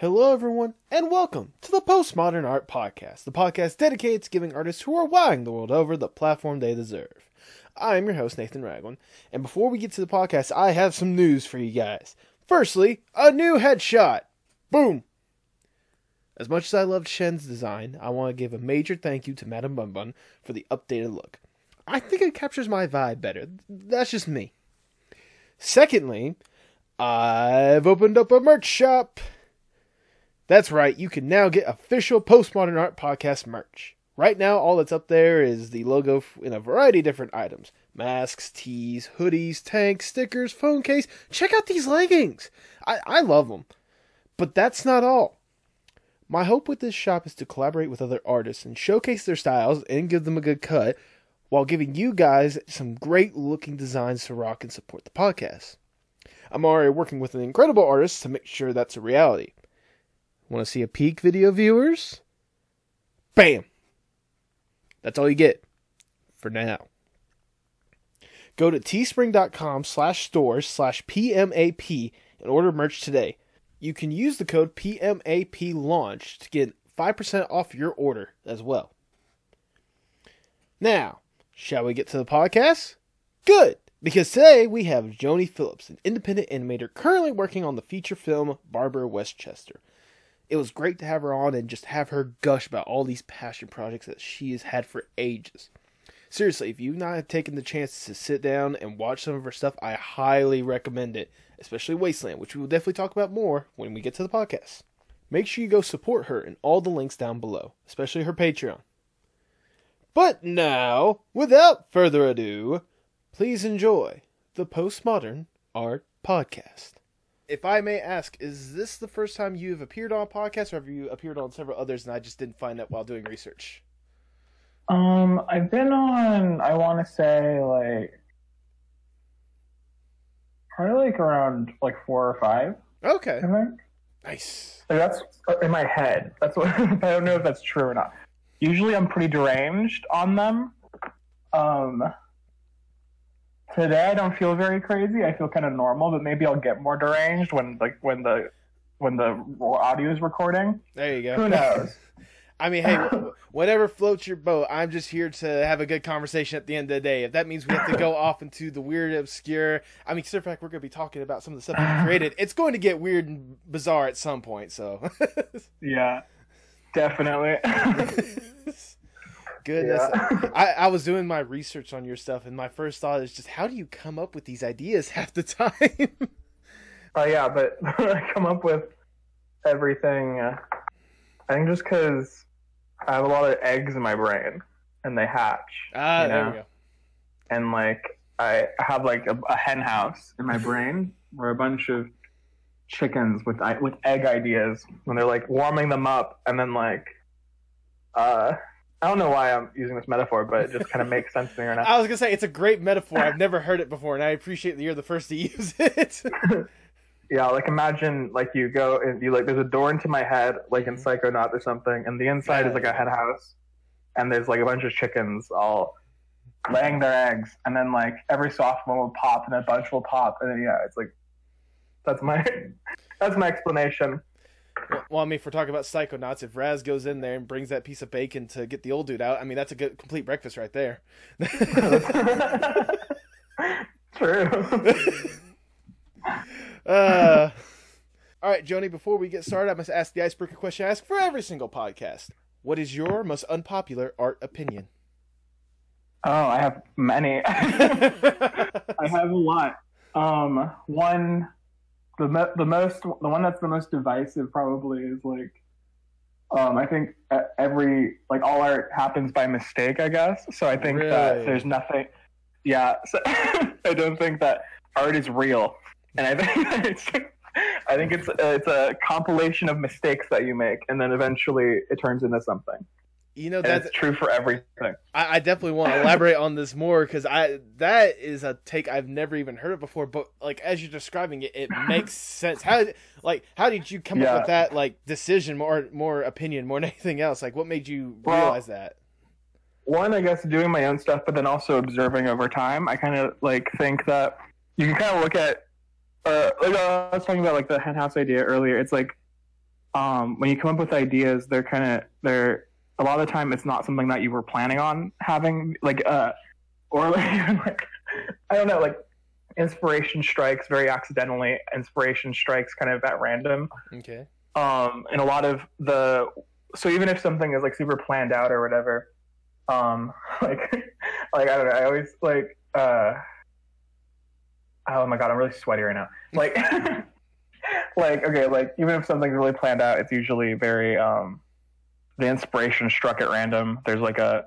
Hello, everyone, and welcome to the Postmodern Art Podcast, the podcast dedicated to giving artists who are wowing the world over the platform they deserve. I am your host, Nathan Ragland, and before we get to the podcast, I have some news for you guys. Firstly, a new headshot! Boom! As much as I loved Shen's design, I want to give a major thank you to Madame Bun Bun for the updated look. I think it captures my vibe better. That's just me. Secondly, I've opened up a merch shop. That's right, you can now get official Postmodern Art Podcast merch. Right now, all that's up there is the logo in a variety of different items masks, tees, hoodies, tanks, stickers, phone case. Check out these leggings. I, I love them. But that's not all. My hope with this shop is to collaborate with other artists and showcase their styles and give them a good cut while giving you guys some great looking designs to rock and support the podcast. I'm already working with an incredible artist to make sure that's a reality. Want to see a peek, video viewers? Bam! That's all you get for now. Go to teespring.com slash stores slash PMAP and order merch today. You can use the code PMAP launch to get 5% off your order as well. Now, shall we get to the podcast? Good, because today we have Joni Phillips, an independent animator currently working on the feature film Barbara Westchester it was great to have her on and just have her gush about all these passion projects that she has had for ages. Seriously, if you've not taken the chance to sit down and watch some of her stuff, I highly recommend it, especially Wasteland, which we will definitely talk about more when we get to the podcast. Make sure you go support her in all the links down below, especially her Patreon. But now, without further ado, please enjoy the Postmodern Art Podcast if I may ask, is this the first time you've appeared on a podcast, or have you appeared on several others and I just didn't find it while doing research? Um, I've been on. I want to say like probably like around like four or five. Okay. I think. Nice. Like that's in my head. That's what I don't know if that's true or not. Usually, I'm pretty deranged on them. Um, today I don't feel very crazy. I feel kind of normal, but maybe I'll get more deranged when like when the when the audio is recording. There you go. Who knows? I mean, hey, whatever floats your boat. I'm just here to have a good conversation at the end of the day. If that means we have to go off into the weird, obscure, I mean, consider fact we're going to be talking about some of the stuff we created. It's going to get weird and bizarre at some point. So, yeah, definitely. Goodness, yeah. I, I was doing my research on your stuff, and my first thought is just how do you come up with these ideas half the time? Oh uh, yeah, but I come up with everything. Uh, I think just because I have a lot of eggs in my brain, and they hatch. Ah, you know? there we go. And like I have like a, a hen house in my brain where a bunch of chickens with with egg ideas when they're like warming them up, and then like uh I don't know why I'm using this metaphor, but it just kind of makes sense to me right now. I was gonna say it's a great metaphor. I've never heard it before, and I appreciate that you're the first to use it. yeah, like imagine like you go and you like there's a door into my head, like in mm-hmm. Psychonaut or something, and the inside yeah. is like a hen house, and there's like a bunch of chickens all laying their eggs, and then like every soft one will pop, and a bunch will pop, and then yeah, it's like that's my that's my explanation. Well, I mean, if we're talking about psychonauts, if Raz goes in there and brings that piece of bacon to get the old dude out, I mean, that's a good complete breakfast right there. True. uh, all right, Joni. Before we get started, I must ask the icebreaker question I ask for every single podcast. What is your most unpopular art opinion? Oh, I have many. I have a lot. Um, one the the most the one that's the most divisive probably is like um, I think every like all art happens by mistake, I guess. So I think really? that there's nothing. Yeah, so I don't think that art is real, and I think it's I think it's it's a compilation of mistakes that you make, and then eventually it turns into something you know that's true for everything. I, I definitely want to elaborate on this more because I that is a take I've never even heard of before. But like as you're describing it, it makes sense. How like how did you come yeah. up with that like decision, more more opinion, more than anything else? Like what made you well, realize that? One, I guess doing my own stuff, but then also observing over time. I kind of like think that you can kind of look at, uh, like uh, I was talking about like the hen house idea earlier. It's like um, when you come up with ideas, they're kind of they're a lot of the time it's not something that you were planning on having, like uh, or like, like I don't know, like inspiration strikes very accidentally. Inspiration strikes kind of at random. Okay. Um, and a lot of the so even if something is like super planned out or whatever, um, like like I don't know, I always like uh, oh my god, I'm really sweaty right now. Like like okay, like even if something's really planned out, it's usually very um, the inspiration struck at random. There's like a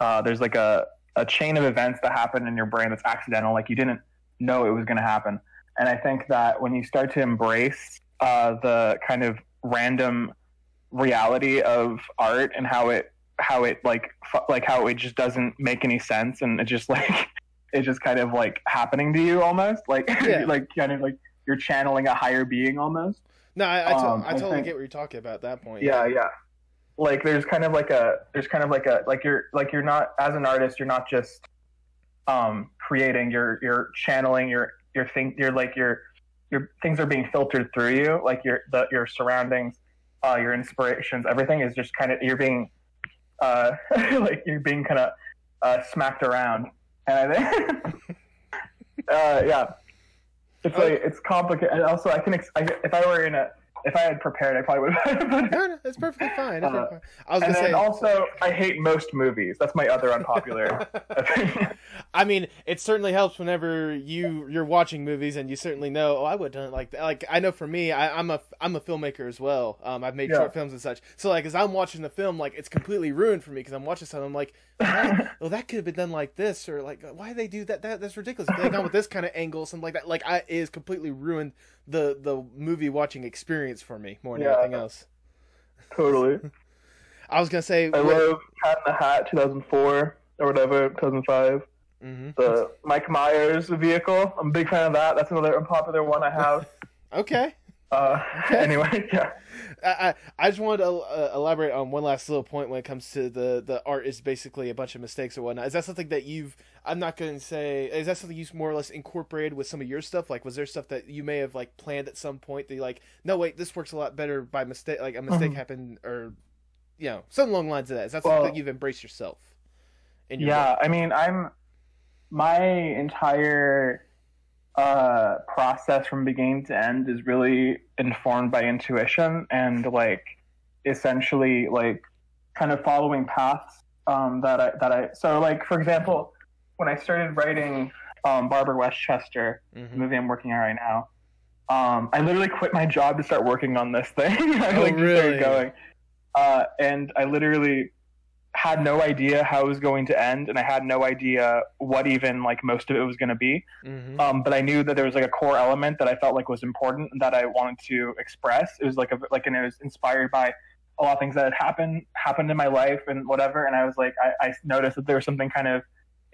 uh, there's like a a chain of events that happen in your brain that's accidental, like you didn't know it was going to happen. And I think that when you start to embrace uh, the kind of random reality of art and how it how it like f- like how it just doesn't make any sense and it just like it's just kind of like happening to you almost like Yeah. like kind of like you're channeling a higher being almost No, I, I, to- Um, I I totally think- get what you're talking about at that point. yeah yeah like there's kind of like a there's kind of like a like you're like you're not as an artist you're not just um creating you're you're channeling your your thing you're like your your things are being filtered through you like your the your surroundings uh your inspirations everything is just kind of you're being uh like you're being kind of uh smacked around. And i think uh yeah. It's like it's complicated and also i can ex- I, if i were in a if i had prepared i probably would have No, no, that's perfectly fine. That's Uh, perfectly fine. I was and gonna then say. also, I hate most movies. That's my other unpopular opinion. I mean, it certainly helps whenever you you're watching movies and you certainly know. Oh, I would have done it like that. Like I know for me, I, I'm a I'm a filmmaker as well. Um, I've made Yeah. short films and such. So like as I'm watching the film, like it's completely ruined for me because I'm watching something. I'm like, well, well, that could have been done like this, or like why they do that? That that's ridiculous. If they gone with this kind of angle, something like that. Like I is completely ruined the the movie watching experience for me more than Yeah. anything else. totally. I was gonna say. I love Cat in the Hat 2004 or whatever, 2005. Hmm The Mike Myers vehicle. I'm a big fan of that. That's another unpopular one I have. Okay. Uh, anyway, yeah. I, I I just wanted to uh, elaborate on one last little point when it comes to the the art is basically a bunch of mistakes or whatnot. Is that something that you've? I'm not going to say. Is that something you've more or less incorporated with some of your stuff? Like, was there stuff that you may have like planned at some point that you like? No, wait, this works a lot better by mistake. Like a mistake Mhm. happened, or you know, something along the lines of that. Is that something Well, that you've embraced yourself? In your Yeah, work? I mean, I'm my entire uh, process from beginning to end is really informed by intuition and like essentially like kind of following paths um, that I that I so like for example, when I started writing um, Barbara Westchester, the Mhm. movie I'm working on right now. Um, I literally quit my job to start working on this thing. I Oh, like really? started going, uh, and I literally had no idea how it was going to end, and I had no idea what even like most of it was going to be. Mhm. Um, but I knew that there was like a core element that I felt like was important and that I wanted to express. It was like a like, and it was inspired by a lot of things that had happened happened in my life and whatever. And I was like, I, I noticed that there was something kind of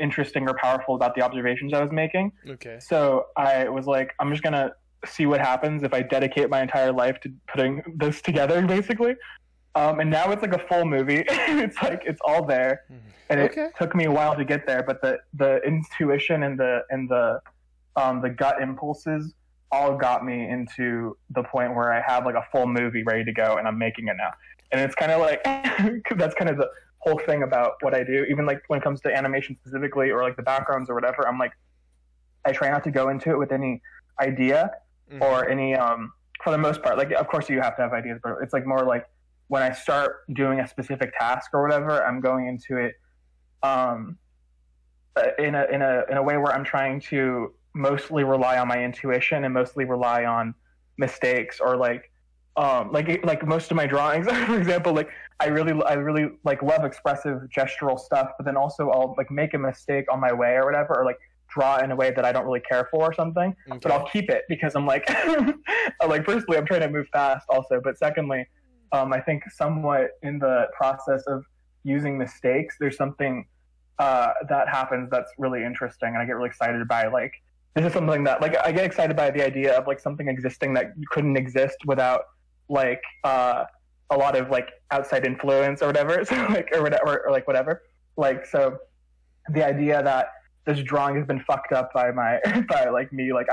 interesting or powerful about the observations I was making. Okay. So I was like, I'm just gonna see what happens if I dedicate my entire life to putting this together, basically. Um, and now it's like a full movie. it's like it's all there, and Okay. it took me a while to get there. But the the intuition and the and the um, the gut impulses all got me into the point where I have like a full movie ready to go, and I'm making it now. And it's kind of like that's kind of the whole thing about what I do. Even like when it comes to animation specifically, or like the backgrounds or whatever, I'm like, I try not to go into it with any idea Mhm. or any um for the most part like of course you have to have ideas but it's like more like when i start doing a specific task or whatever i'm going into it um uh, in a in a in a way where i'm trying to mostly rely on my intuition and mostly rely on mistakes or like um like like most of my drawings for example like i really i really like love expressive gestural stuff but then also i'll like make a mistake on my way or whatever or like draw in a way that i don't really care for or something but I'll keep it because I'm like, like firstly, I'm trying to move fast also, but secondly, um, I think somewhat in the process of using mistakes, there's something uh, that happens that's really interesting, and I get really excited by like this is something that like I get excited by the idea of like something existing that couldn't exist without like uh, a lot of like outside influence or whatever, so like or whatever or like whatever, like so the idea that this drawing has been fucked up by my by like me like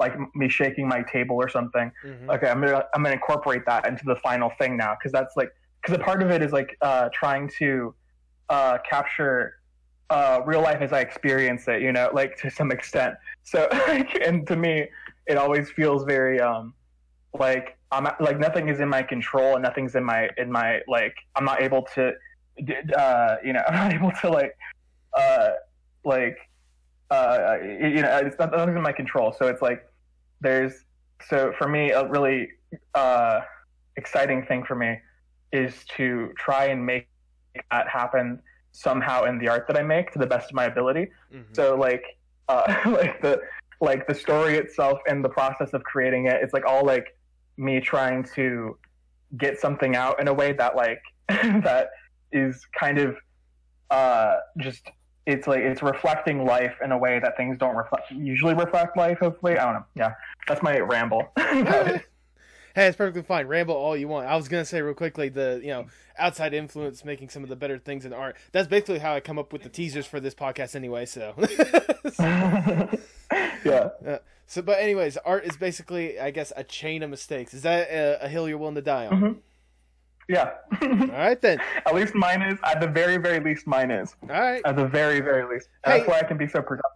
like me shaking my table or something. Mhm. Okay, I'm gonna I'm gonna incorporate that into the final thing now because that's like because a part of it is like uh, trying to uh, capture uh, real life as I experience it, you know, like to some extent. So and to me, it always feels very um like I'm like nothing is in my control and nothing's in my in my like I'm not able to uh you know I'm not able to like uh like uh you know it's not nothing's in my control so it's like there's so for me a really uh exciting thing for me is to try and make that happen somehow in the art that I make to the best of my ability Mhm. so like uh like the like the story itself and the process of creating it it's like all like me trying to get something out in a way that like that is kind of uh just it's like it's reflecting life in a way that things don't reflect usually reflect life hopefully i don't know yeah that's my ramble hey, it's perfectly fine. Ramble all you want. I was gonna say real quickly the you know outside influence making some of the better things in art. That's basically how I come up with the teasers for this podcast anyway. So, yeah Uh, so but anyways, art is basically I guess a chain of mistakes. Is that a, a hill you're willing to die on? Mhm. Yeah All right then. at least mine is at the very very least mine is All right. at the very very least Hey. that's why i can be so productive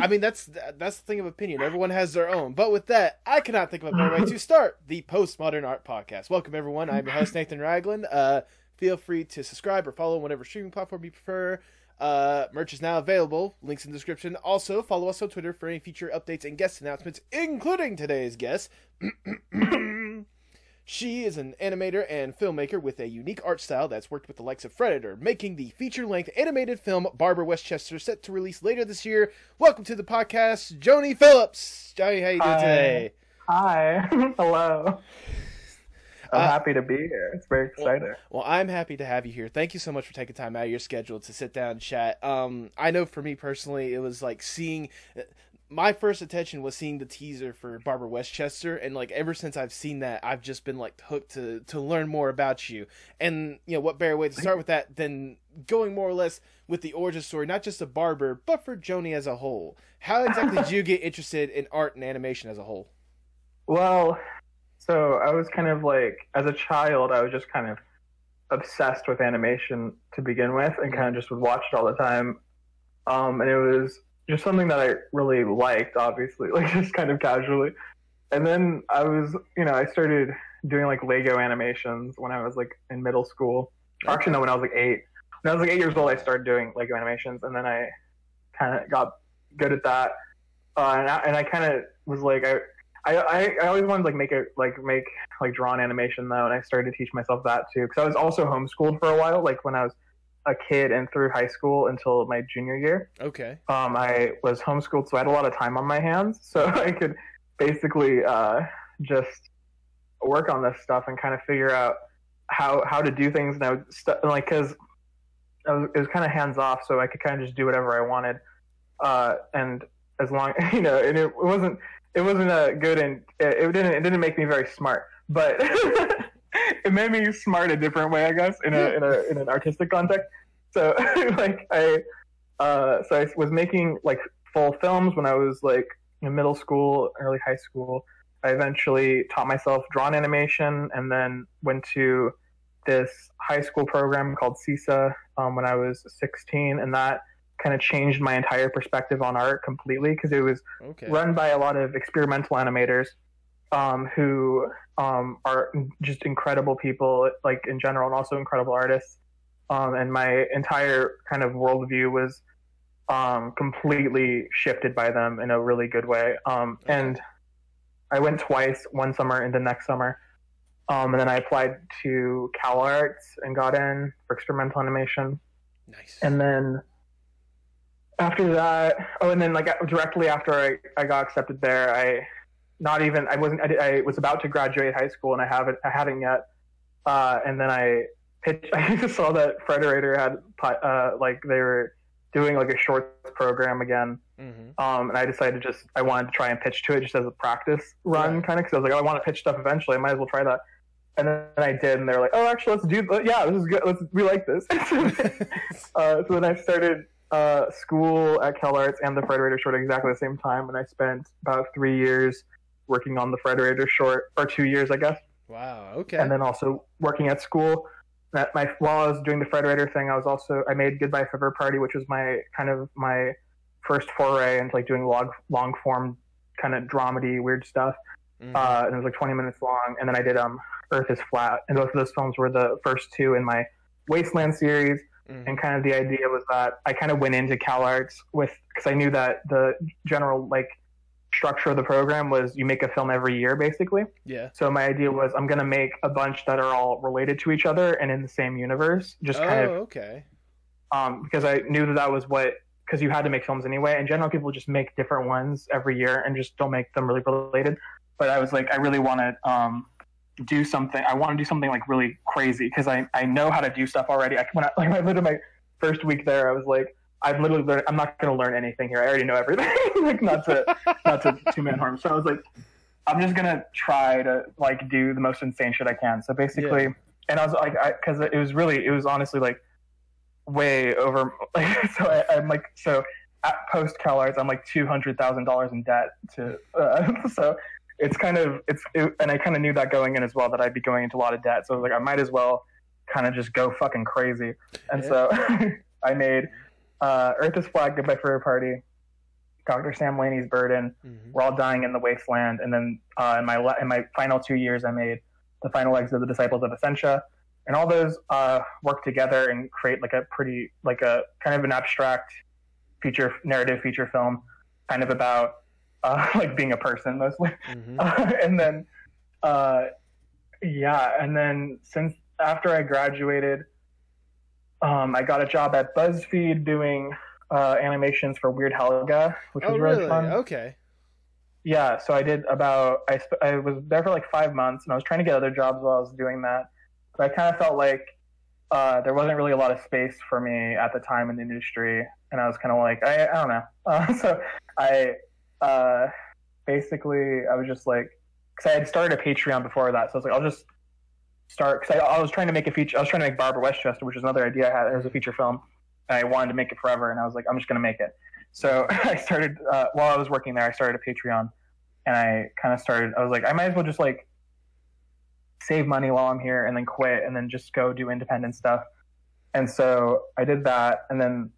I mean that's that's the thing of opinion. Everyone has their own. But with that, I cannot think of a better way to start the postmodern art podcast. Welcome everyone. I'm your host Nathan Ragland. Uh, feel free to subscribe or follow on whatever streaming platform you prefer. Uh, merch is now available. Links in the description. Also, follow us on Twitter for any future updates and guest announcements, including today's guest. She is an animator and filmmaker with a unique art style that's worked with the likes of Frederator, making the feature-length animated film Barbara Westchester set to release later this year. Welcome to the podcast, Joni Phillips. Joni, how you doing Hi. today? hi hello i'm Uh, happy to be here it's very exciting Well, I'm happy to have you here. Thank you so much for taking time out of your schedule to sit down and chat. Um, I know for me personally, it was like seeing. My first attention was seeing the teaser for Barbara Westchester, and like ever since I've seen that, I've just been like hooked to to learn more about you. And you know what better way to start with that than going more or less with the origin story, not just of Barber, but for Joni as a whole. How exactly did you get interested in art and animation as a whole? Well, so I was kind of like, as a child, I was just kind of obsessed with animation to begin with, and kind of just would watch it all the time. Um, and it was just something that I really liked, obviously, like just kind of casually. And then I was, you know, I started doing like Lego animations when I was like in middle school. Or Actually, no, when I was like eight. When I was like eight years old, I started doing Lego animations, and then I kind of got good at that. Uh, and I, and I kind of was like, I, I, I, always wanted to like make a like make like drawn animation though, and I started to teach myself that too because I was also homeschooled for a while, like when I was a kid and through high school until my junior year. Okay. Um, I was homeschooled, so I had a lot of time on my hands, so I could basically uh, just work on this stuff and kind of figure out how how to do things. And I would st- like because was, it was kind of hands off, so I could kind of just do whatever I wanted. Uh, and as long you know, and it, wasn't it wasn't a good and it, it didn't it didn't make me very smart, but it made me smart a different way, I guess, in a in a in an artistic context. So like I uh, so I was making like full films when I was like in middle school, early high school. I eventually taught myself drawn animation and then went to this high school program called CISA um, when I was 16, and that kind of changed my entire perspective on art completely because it was Okay. run by a lot of experimental animators um, who um, are just incredible people, like in general, and also incredible artists. Um, and my entire kind of worldview was um, completely shifted by them in a really good way. Um. And I went twice, one summer and the next summer. Um, and then I applied to Cal Arts and got in for experimental animation Nice. and then after that oh and then like directly after i, I got accepted there i not even i wasn't I, did- I was about to graduate high school and i haven't i haven't yet uh, and then i pitched i just saw that frederator had uh, like they were doing like a short program again hmm um, and i decided just i wanted to try and pitch to it just as a practice run Right. kind of because i was like oh, i want to pitch stuff eventually i might as well try that and then I did, and they were like, "Oh, actually, let's do. Yeah, this is good. Let's we like this." uh, so then I started uh, school at CalArts and the Frederator short at exactly the same time, and I spent about three years working on the Frederator short, or two years, I guess. Wow. Okay. And then also working at school. At my while I was doing the Frederator thing, I was also I made Goodbye Forever Party, which was my kind of my first foray into like doing long long form kind of dramedy weird stuff. Mhm. Uh, and it was like 20 minutes long. And then I did um Earth is Flat, and both of those films were the first two in my Wasteland series Mhm. and kind of the idea was that I kind of went into CalArts with because I knew that the general like structure of the program was you make a film every year basically. yeah. So my idea was I'm gonna make a bunch that are all related to each other and in the same universe, just oh, kind of okay. um, because I knew that that was what because you had to make films anyway. In general, people just make different ones every year and just don't make them really related. But I was like, I really want to um, do something. I want to do something like really crazy because I, I know how to do stuff already. I, when I, like, when I lived in my first week there, I was like, I've literally learned. I'm not going to learn anything here. I already know everything. like not to not to two man harm. So I was like, I'm just gonna try to like do the most insane shit I can. So basically, Yeah. and I was like, because it was really, it was honestly like way over. Like, so I, I'm like, so at post CalArts, I'm like two hundred thousand dollars in debt to. Uh, so it's kind of it's, it, and I kind of knew that going in as well that I'd be going into a lot of debt. So I was like, I might as well kind of just go fucking crazy. And so I made uh, Earth is Flat, Goodbye Forever Party, Dr. Sam Laney's Burden, Mhm. We're All Dying in the Wasteland, and then uh, in my la- in my final two years, I made the final legs of the Disciples of Essentia, and all those uh, work together and create like a pretty like a kind of an abstract feature narrative feature film, kind of about uh, like being a person mostly. Mhm. and then uh yeah and then since after i graduated um i got a job at buzzfeed doing uh animations for weird helga which Oh, was really, really? fun Okay. yeah so i did about I, sp- I was there for like five months and i was trying to get other jobs while i was doing that but i kind of felt like uh, there wasn't really a lot of space for me at the time in the industry and i was kind of like i, I don't know uh, so i uh, basically i was just like because i had started a patreon before that so i was like i'll just start because I, I was trying to make a feature i was trying to make barbara westchester which is another idea i had as a feature film i wanted to make it forever and i was like i'm just going to make it. So i started uh, while i was working there i started a patreon and i kind of started i was like i might as well just like save money while i'm here and then quit and then just go do independent stuff. And so i did that and then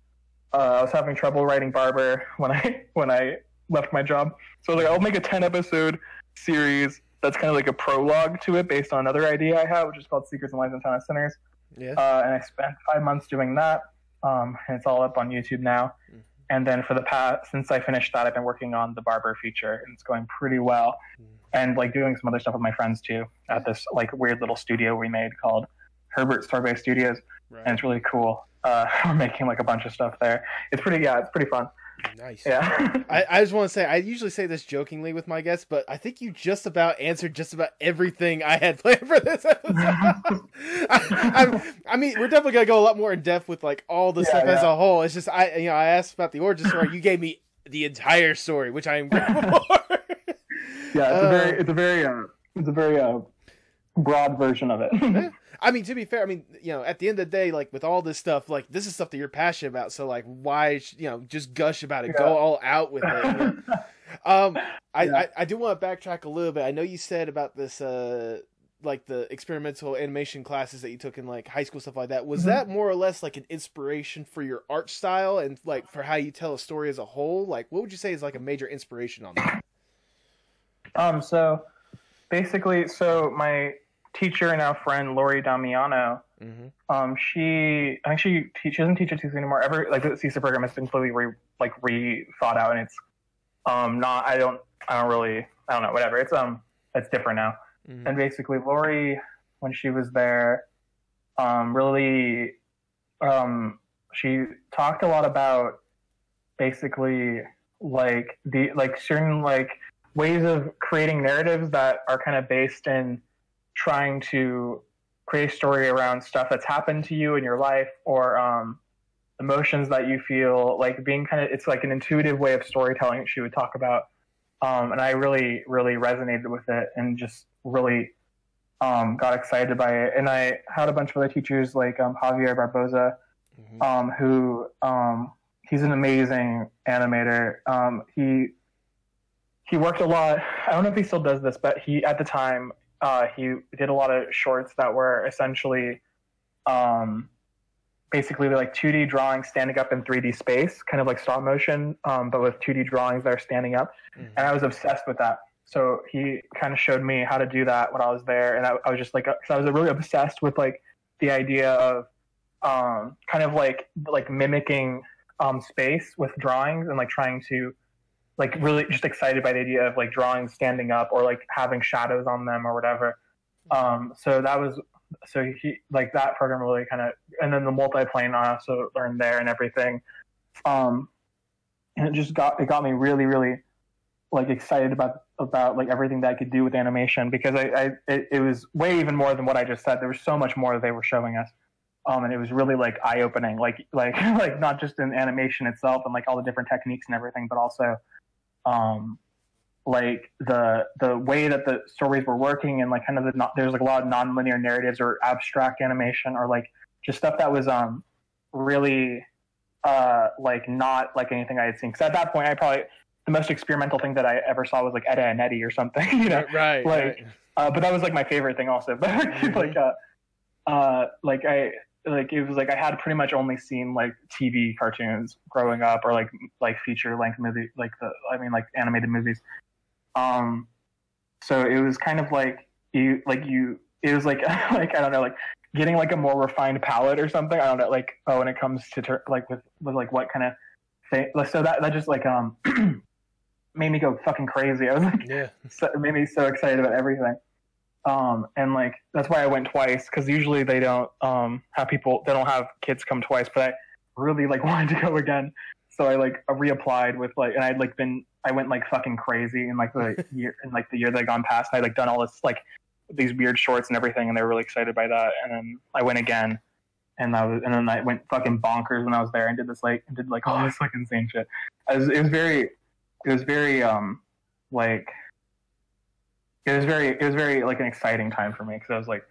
uh, i was having trouble writing barber when i when i left my job. So I was like i'll make a 10 episode series that's kind of like a prologue to it based on another idea i have which is called secrets and lies and town of sinners Yeah. uh, and I spent five months doing that. Um, and it's all up on YouTube now. Mhm. And then for the past, since I finished that, I've been working on the Barber feature, and it's going pretty well. Mhm. And like doing some other stuff with my friends too at this like weird little studio we made called Herbert Sorbet Studios, Right. and it's really cool. Uh, we're making like a bunch of stuff there. It's pretty, yeah, it's pretty fun. Nice. Yeah. I, I just want to say I usually say this jokingly with my guests, but I think you just about answered just about everything I had planned for this episode. I, I'm- mean, we're definitely gonna go a lot more in depth with like all the Yeah, stuff as a whole. It's just I, you know, I asked about the origin story. You gave me the entire story, which I am grateful for. yeah, it's Uh, a very, it's a very, uh, it's a very uh, broad version of it. I mean, to be fair, I mean, you know, at the end of the day, like with all this stuff, like this is stuff that you're passionate about. So, like, why, you know, just gush about it, go all out with it. Um, I, Yeah. I, I do want to backtrack a little bit. I know you said about this, uh, like the experimental animation classes that you took in like high school stuff like that. Was Mhm. that more or less like an inspiration for your art style and like for how you tell a story as a whole? Like, what would you say is like a major inspiration on that? Um, so basically, so my teacher and our friend Lori Damiano, Mm-hmm. um, she I think she, she doesn't teach at CISA anymore. Ever like the CISA program has been completely re, like rethought out, and it's um not I don't I don't really I don't know whatever it's um it's different now. Mm-hmm. And basically, Lori when she was there, um, really um she talked a lot about basically like the like certain like ways of creating narratives that are kind of based in trying to create a story around stuff that's happened to you in your life or um, emotions that you feel like being kind of it's like an intuitive way of storytelling she would talk about um, and i really really resonated with it and just really um, got excited by it and i had a bunch of other teachers like um, javier barboza Mm-hmm. um, who um, he's an amazing animator. Um, he he worked a lot. I don't know if he still does this, but he at the time uh, he did a lot of shorts that were essentially um, basically like 2D drawings standing up in 3D space, kind of like stop motion, um, but with 2D drawings that are standing up. Mm-hmm. And I was obsessed with that. So he kind of showed me how to do that when I was there, and I, I was just like, cause I was really obsessed with like the idea of um, kind of like like mimicking um, space with drawings and like trying to like really just excited by the idea of like drawings standing up or like having shadows on them or whatever. Um, so that was so he like that program really kind of and then the multiplane I also learned there and everything. Um, and it just got it got me really really like excited about about like everything that I could do with animation because I, I it, it was way even more than what I just said. There was so much more that they were showing us. Um, and it was really like eye opening, like like like not just in animation itself and like all the different techniques and everything, but also um, like the the way that the stories were working and like kind of the not, there's like a lot of non-linear narratives or abstract animation or like just stuff that was um really uh like not like anything I had seen because at that point I probably the most experimental thing that I ever saw was like Ed Edd and Eddy or something you know right like right. Uh, but that was like my favorite thing also but mm-hmm. like uh uh like I like it was like I had pretty much only seen like TV cartoons growing up or like like feature length movie like the I mean like animated movies. Um so it was kind of like you like you it was like like I don't know like getting like a more refined palette or something. I don't know like oh when it comes to ter- like with with like what kind of thing so that that just like um made me go fucking crazy. I was like yeah so, it made me so excited about everything. Um, and like that's why I went twice because usually they don't um, have people they don't have kids come twice, but I really like wanted to go again, so I like reapplied with like and I'd like been I went like fucking crazy in like the year in like the year that had gone past. And I like done all this like these weird shorts and everything, and they were really excited by that. And then I went again, and I was and then I went fucking bonkers when I was there and did this like and did like all this like insane shit. It was, it was very it was very um like it was very it was very like an exciting time for me because I was like,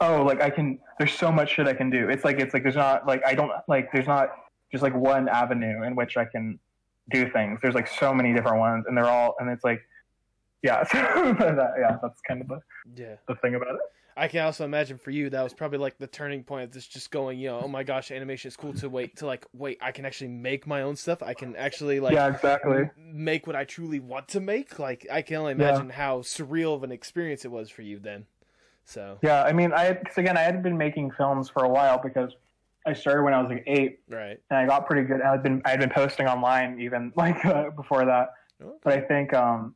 oh, like I can. There's so much shit I can do. It's like it's like there's not like I don't like there's not just like one avenue in which I can do things. There's like so many different ones, and they're all and it's like, yeah, that, yeah, that's kind of the yeah the thing about it. I can also imagine for you that was probably like the turning point of this just going, you know, oh my gosh, animation is cool to wait to like wait, I can actually make my own stuff. I can actually like yeah, exactly make what I truly want to make. Like I can only imagine yeah. how surreal of an experience it was for you then. So yeah, I mean, I cause again, I had been making films for a while because I started when I was like eight, right? And I got pretty good. I had been I had been posting online even like uh, before that, okay. but I think um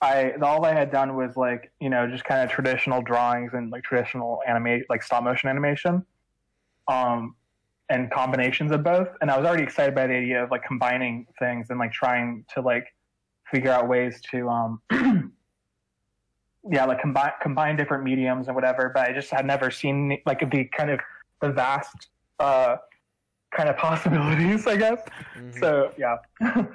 I all I had done was like you know just kind of traditional drawings and like traditional animate like stop motion animation, um, and combinations of both. And I was already excited by the idea of like combining things and like trying to like figure out ways to um, yeah like combine combine different mediums and whatever. But I just had never seen like the kind of the vast uh, kind of possibilities, I guess. Mm-hmm. So yeah.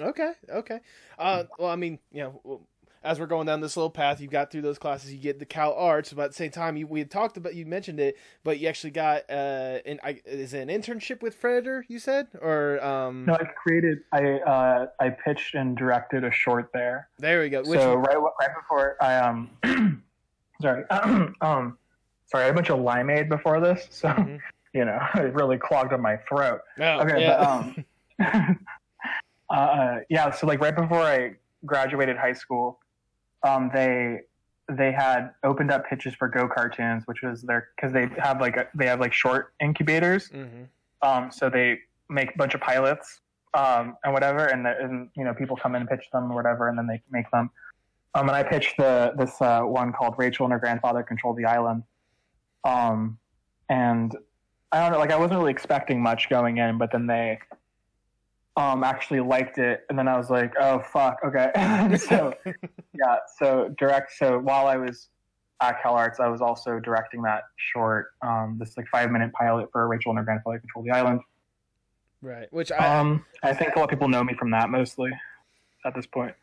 Okay, okay. Uh, well, I mean, you know, as we're going down this little path, you got through those classes, you get the Cal Arts, but at the same time, you, we had talked about, you mentioned it, but you actually got, uh, an, I, is it an internship with Frederator, you said? Or, um... No, I created, I, uh, I pitched and directed a short there. There we go. Which so, right, right before I, um, sorry, um, sorry, I had a bunch of limeade before this, so, mm-hmm. you know, it really clogged up my throat. Oh, okay, yeah. but, um, Uh, yeah, so like right before I graduated high school, um, they they had opened up pitches for Go Cartoons, which was their because they have like a, they have like short incubators. Mm-hmm. Um, so they make a bunch of pilots um, and whatever, and, the, and you know people come in and pitch them or whatever, and then they make them. Um, and I pitched the this uh, one called Rachel and her grandfather control the island. Um, and I don't know, like I wasn't really expecting much going in, but then they um, actually liked it, and then I was like, oh fuck, okay. so yeah, so direct. So while I was at Cal Arts, I was also directing that short, um, this like five minute pilot for Rachel and her grandfather control the island. Right, which I um, I think a lot of people know me from that mostly at this point.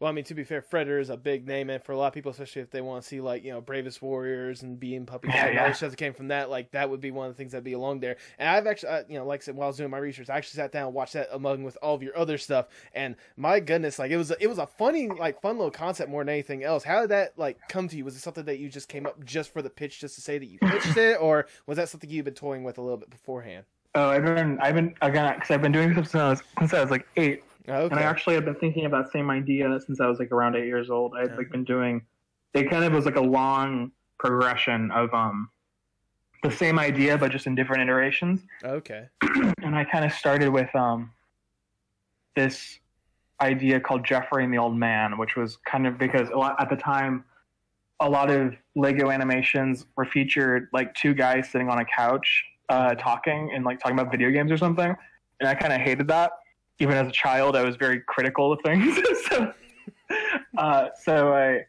Well, I mean, to be fair, Freder is a big name, and for a lot of people, especially if they want to see like you know Bravest Warriors and Bee and Puppy, Yeah, and yeah. all the shows that came from that, like that would be one of the things that'd be along there. And I've actually, uh, you know, like I said, while I was doing my research, I actually sat down and watched that among with all of your other stuff, and my goodness, like it was a, it was a funny, like fun little concept more than anything else. How did that like come to you? Was it something that you just came up just for the pitch, just to say that you pitched it, or was that something you've been toying with a little bit beforehand? Oh, I've been, I've been again because I've been doing this since I was, since I was like eight, Okay. and I actually have been thinking about the same idea since I was like around eight years old. I've like been doing. It kind of was like a long progression of um, the same idea but just in different iterations. okay. and I kind of started with um, this idea called Jeffrey and the Old Man, which was kind of because a lot at the time, a lot of Lego animations were featured like two guys sitting on a couch uh, talking and like talking about video games or something, and I kind of hated that. Even as a child, I was very critical of things. so, uh, so I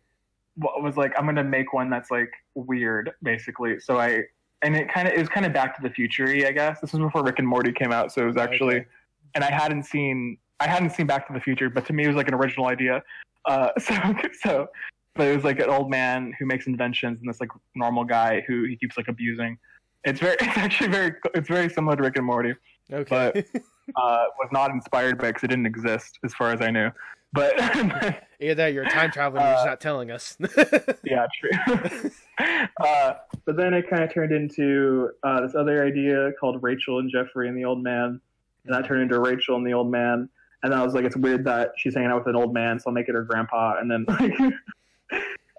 was like, I'm gonna make one that's like weird, basically. So I and it kind of it was kind of Back to the Future, I guess. This was before Rick and Morty came out, so it was actually, Okay. and I hadn't seen I hadn't seen Back to the Future, but to me it was like an original idea. Uh, so so, but it was like an old man who makes inventions and this like normal guy who he keeps like abusing. It's very it's actually very it's very similar to Rick and Morty. Okay. But Uh, was not inspired by because it didn't exist as far as I knew. But Either that, you're a time traveler, you're just not telling us. yeah, true. uh, but then it kind of turned into uh, this other idea called Rachel and Jeffrey and the Old Man, and that turned into Rachel and the Old Man. And then I was like, it's weird that she's hanging out with an old man, so I'll make it her grandpa. And then like,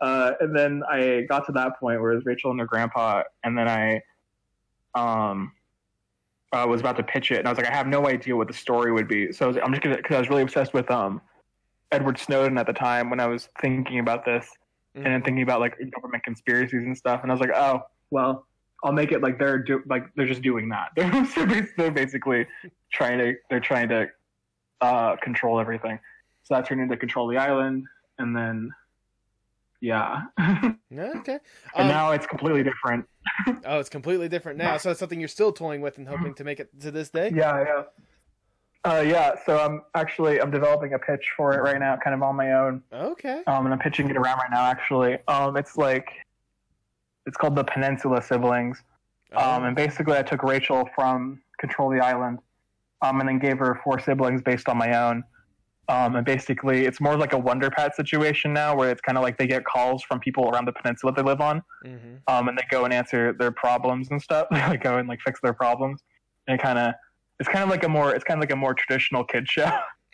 uh, and then I got to that point where it was Rachel and her grandpa, and then I, um. I was about to pitch it, and I was like, I have no idea what the story would be. So I was, I'm just gonna, because I was really obsessed with um, Edward Snowden at the time when I was thinking about this and then thinking about like government conspiracies and stuff. And I was like, oh, well, I'll make it like they're do- like they're just doing that. They're so they're basically trying to they're trying to uh, control everything. So that turned into control the island, and then yeah, and okay. Um, now it's completely different. oh, it's completely different now. So it's something you're still toying with and hoping to make it to this day. Yeah, yeah. Uh, yeah, so I'm actually I'm developing a pitch for it right now, kind of on my own. Okay. Um, and I'm pitching it around right now. Actually, um, it's like it's called the Peninsula Siblings. Um, and basically, I took Rachel from Control the Island, um, and then gave her four siblings based on my own. Um, and basically, it's more like a Wonder Pet situation now, where it's kind of like they get calls from people around the peninsula they live on, hmm um, and they go and answer their problems and stuff. they like go and like fix their problems, and kind of it's kind of like a more it's kind of like a more traditional kid show,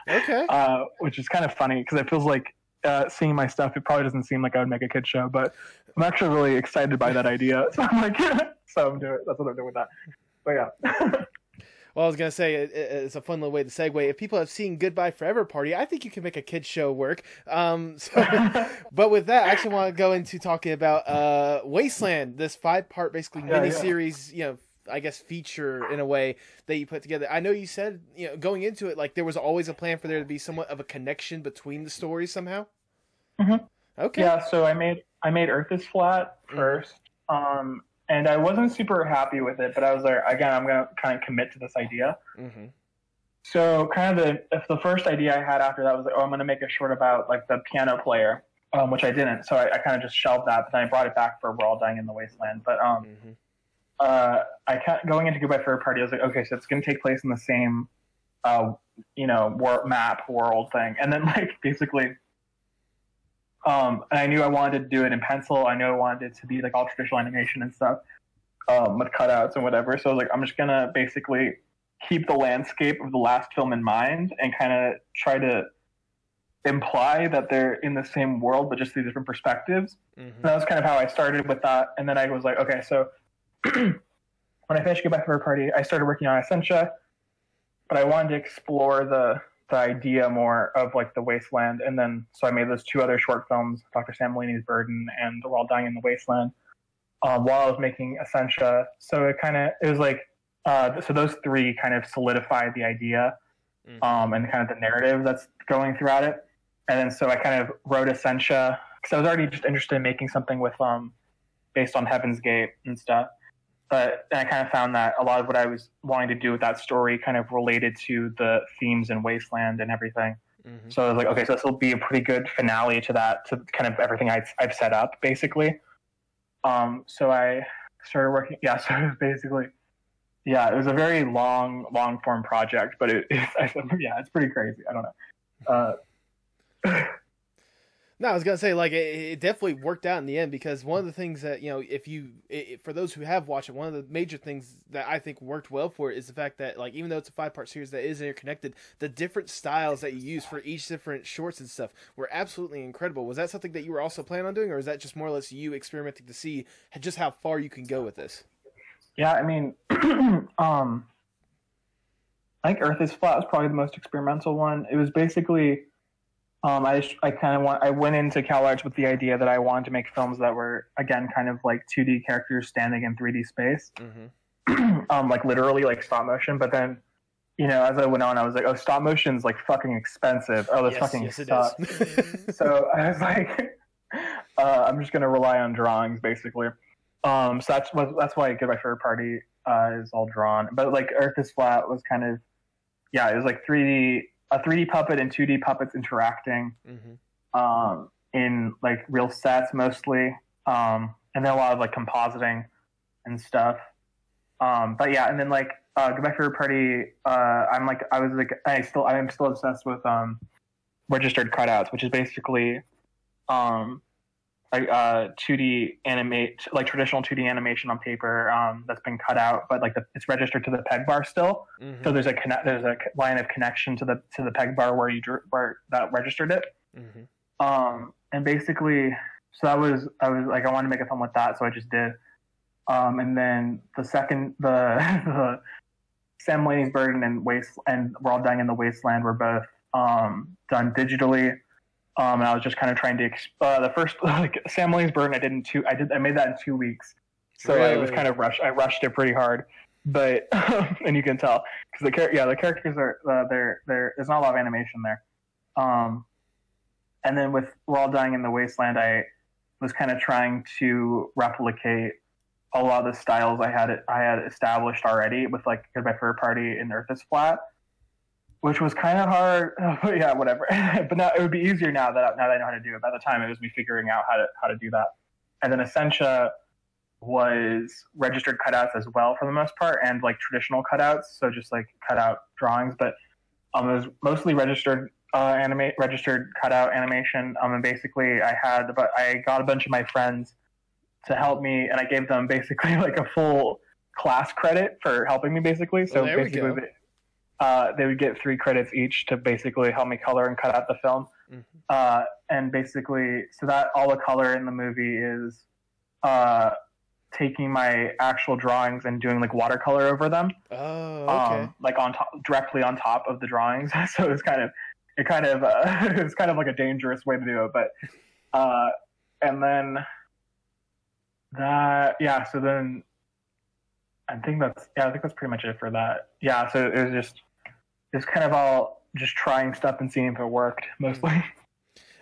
Okay. uh, which is kind of funny because it feels like uh, seeing my stuff. It probably doesn't seem like I would make a kid show, but I'm actually really excited by that idea. So I'm like, yeah. so I'm doing that's what I'm doing with that. But yeah. Well, I was gonna say it, it- it's a fun little way to segue. If people have seen Goodbye Forever Party, I think you can make a kids show work. Um, so, but with that, I actually want to go into talking about uh, Wasteland, this five-part basically Yeah, mini yeah. series. You know, I guess feature in a way that you put together. I know you said you know going into it like there was always a plan for there to be somewhat of a connection between the stories somehow. Mhm. Okay. Yeah, so I made I made Earth is flat first, um, and I wasn't super happy with it, but I was like, again, I'm gonna kind of commit to this idea. hmm So kind of the if the first idea I had after that was like, oh, I'm gonna make a short about like the piano player, um, which I didn't. So I, I kind of just shelved that, but then I brought it back for We're All Dying in the Wasteland. But um, hmm uh, I can't, going into Goodbye Forever Party, I was like, okay, so it's gonna take place in the same, uh, you know, war, map world thing, and then like basically. Um, and I knew I wanted to do it in pencil. I knew I wanted it to be like all traditional animation and stuff, um, with cutouts and whatever. So I was like, I'm just gonna basically keep the landscape of the last film in mind and kind of try to imply that they're in the same world but just through different perspectives. hmm And that was kind of how I started with that. And then I was like, okay, so when I finished Goodbye Forever Party, I started working on Essentia, but I wanted to explore the the idea more of like the wasteland. And then so I made those two other short films, Dr. Sam Mullini's Burden and We're All Dying in the Wasteland, um, while I was making Essentia. So it kind of it was like uh, so those three kind of solidified the idea Mhm. um, and kind of the narrative that's going throughout it. And then so I kind of wrote Essentia because I was already just interested in making something with um based on Heaven's Gate and stuff. But then I kind of found that a lot of what I was wanting to do with that story kind of related to the themes in Wasteland and everything. Mhm. So I was like, okay, so this will be a pretty good finale to that, to kind of everything I've, I've set up, basically. Um, so I started working. Yeah, so it was basically, yeah, it was a very long, long form project, but it, it I, yeah, it's pretty crazy. I don't know. Uh, No, I was gonna say like it, it definitely worked out in the end because one of the things that you know, if you i for those who have watched it, one of the major things that I think worked well for it is the fact that like even though it's a five part series that is interconnected, the different styles that you use for each different shorts and stuff were absolutely incredible. Was that something that you were also planning on doing, or is that just more or less you experimenting to see just how far you can go with this? yeah, I mean, um, I think Earth is Flat was probably the most experimental one. It was basically, um, I just, I kind of want I went into CalArts with the idea that I wanted to make films that were again kind of like 2D characters standing in 3D space, Mm-hmm. um, like literally like stop motion. But then, you know, as I went on, I was like, oh, stop motion's like fucking expensive. Oh, this Yes, fucking yes, it sucks. so I was like, uh, I'm just gonna rely on drawings basically. Um, so that's what that's why Goodbye Forever Party uh, is all drawn. But like Earth is Flat was kind of, yeah, it was like 3D a 3D puppet and 2D puppets interacting hmm um, in like real sets mostly, um, and then a lot of like compositing and stuff. Um, but yeah, and then like uh, Goodbye Forever Party, uh, I'm like I was like I still I am still obsessed with um, registered cutouts, which is basically um, uh, 2D animate like traditional 2D animation on paper um, that's been cut out, but like the, it's registered to the peg bar still. hmm So there's a connect there's a line of connection to the to the peg bar where you drew, where that registered it. hmm Um, and basically, so that was I was like I wanted to make a film with that, so I just did. Um, and then the second the, the Sam Mulaney's Burden and Waste and We're All Dying in the Wasteland were both um, done digitally. Um, and I was just kind of trying to exp- uh, the first like Sam Mulaney's Burden I did in two I did I made that in two weeks, so I was kind of rushed I rushed it pretty hard, but and you can tell because the char- yeah the characters are uh, they're they're there's not a lot of animation there. Um, and then with We're All Dying in the Wasteland, I was kind of trying to replicate a lot of the styles I had I had established already with like my Forever Party in Earth is Flat, which was kind of hard. But yeah, whatever. but now it would be easier now that now that I know how to do it. By the time it was me figuring out how to how to do that, and then Essentia was registered cutouts as well for the most part, and like traditional cutouts, so just like cutout drawings, but um, it was mostly registered uh, animate registered cutout animation. Um, and basically, I had but I got a bunch of my friends to help me, and I gave them basically like a full class credit for helping me, basically. So Well, basically, uh, they would get three credits each to basically help me color and cut out the film. Mhm. Uh, and basically, so that all the color in the movie is uh, taking my actual drawings and doing like watercolor over them Oh, okay. um, like on top, directly on top of the drawings. so it's kind of, it kind of, uh, it's kind of like a dangerous way to do it. But, uh, and then that, yeah. So then, I think that's, yeah, I think that's pretty much it for that. Yeah. So it was just, it's kind of all just trying stuff and seeing if it worked mm. mostly.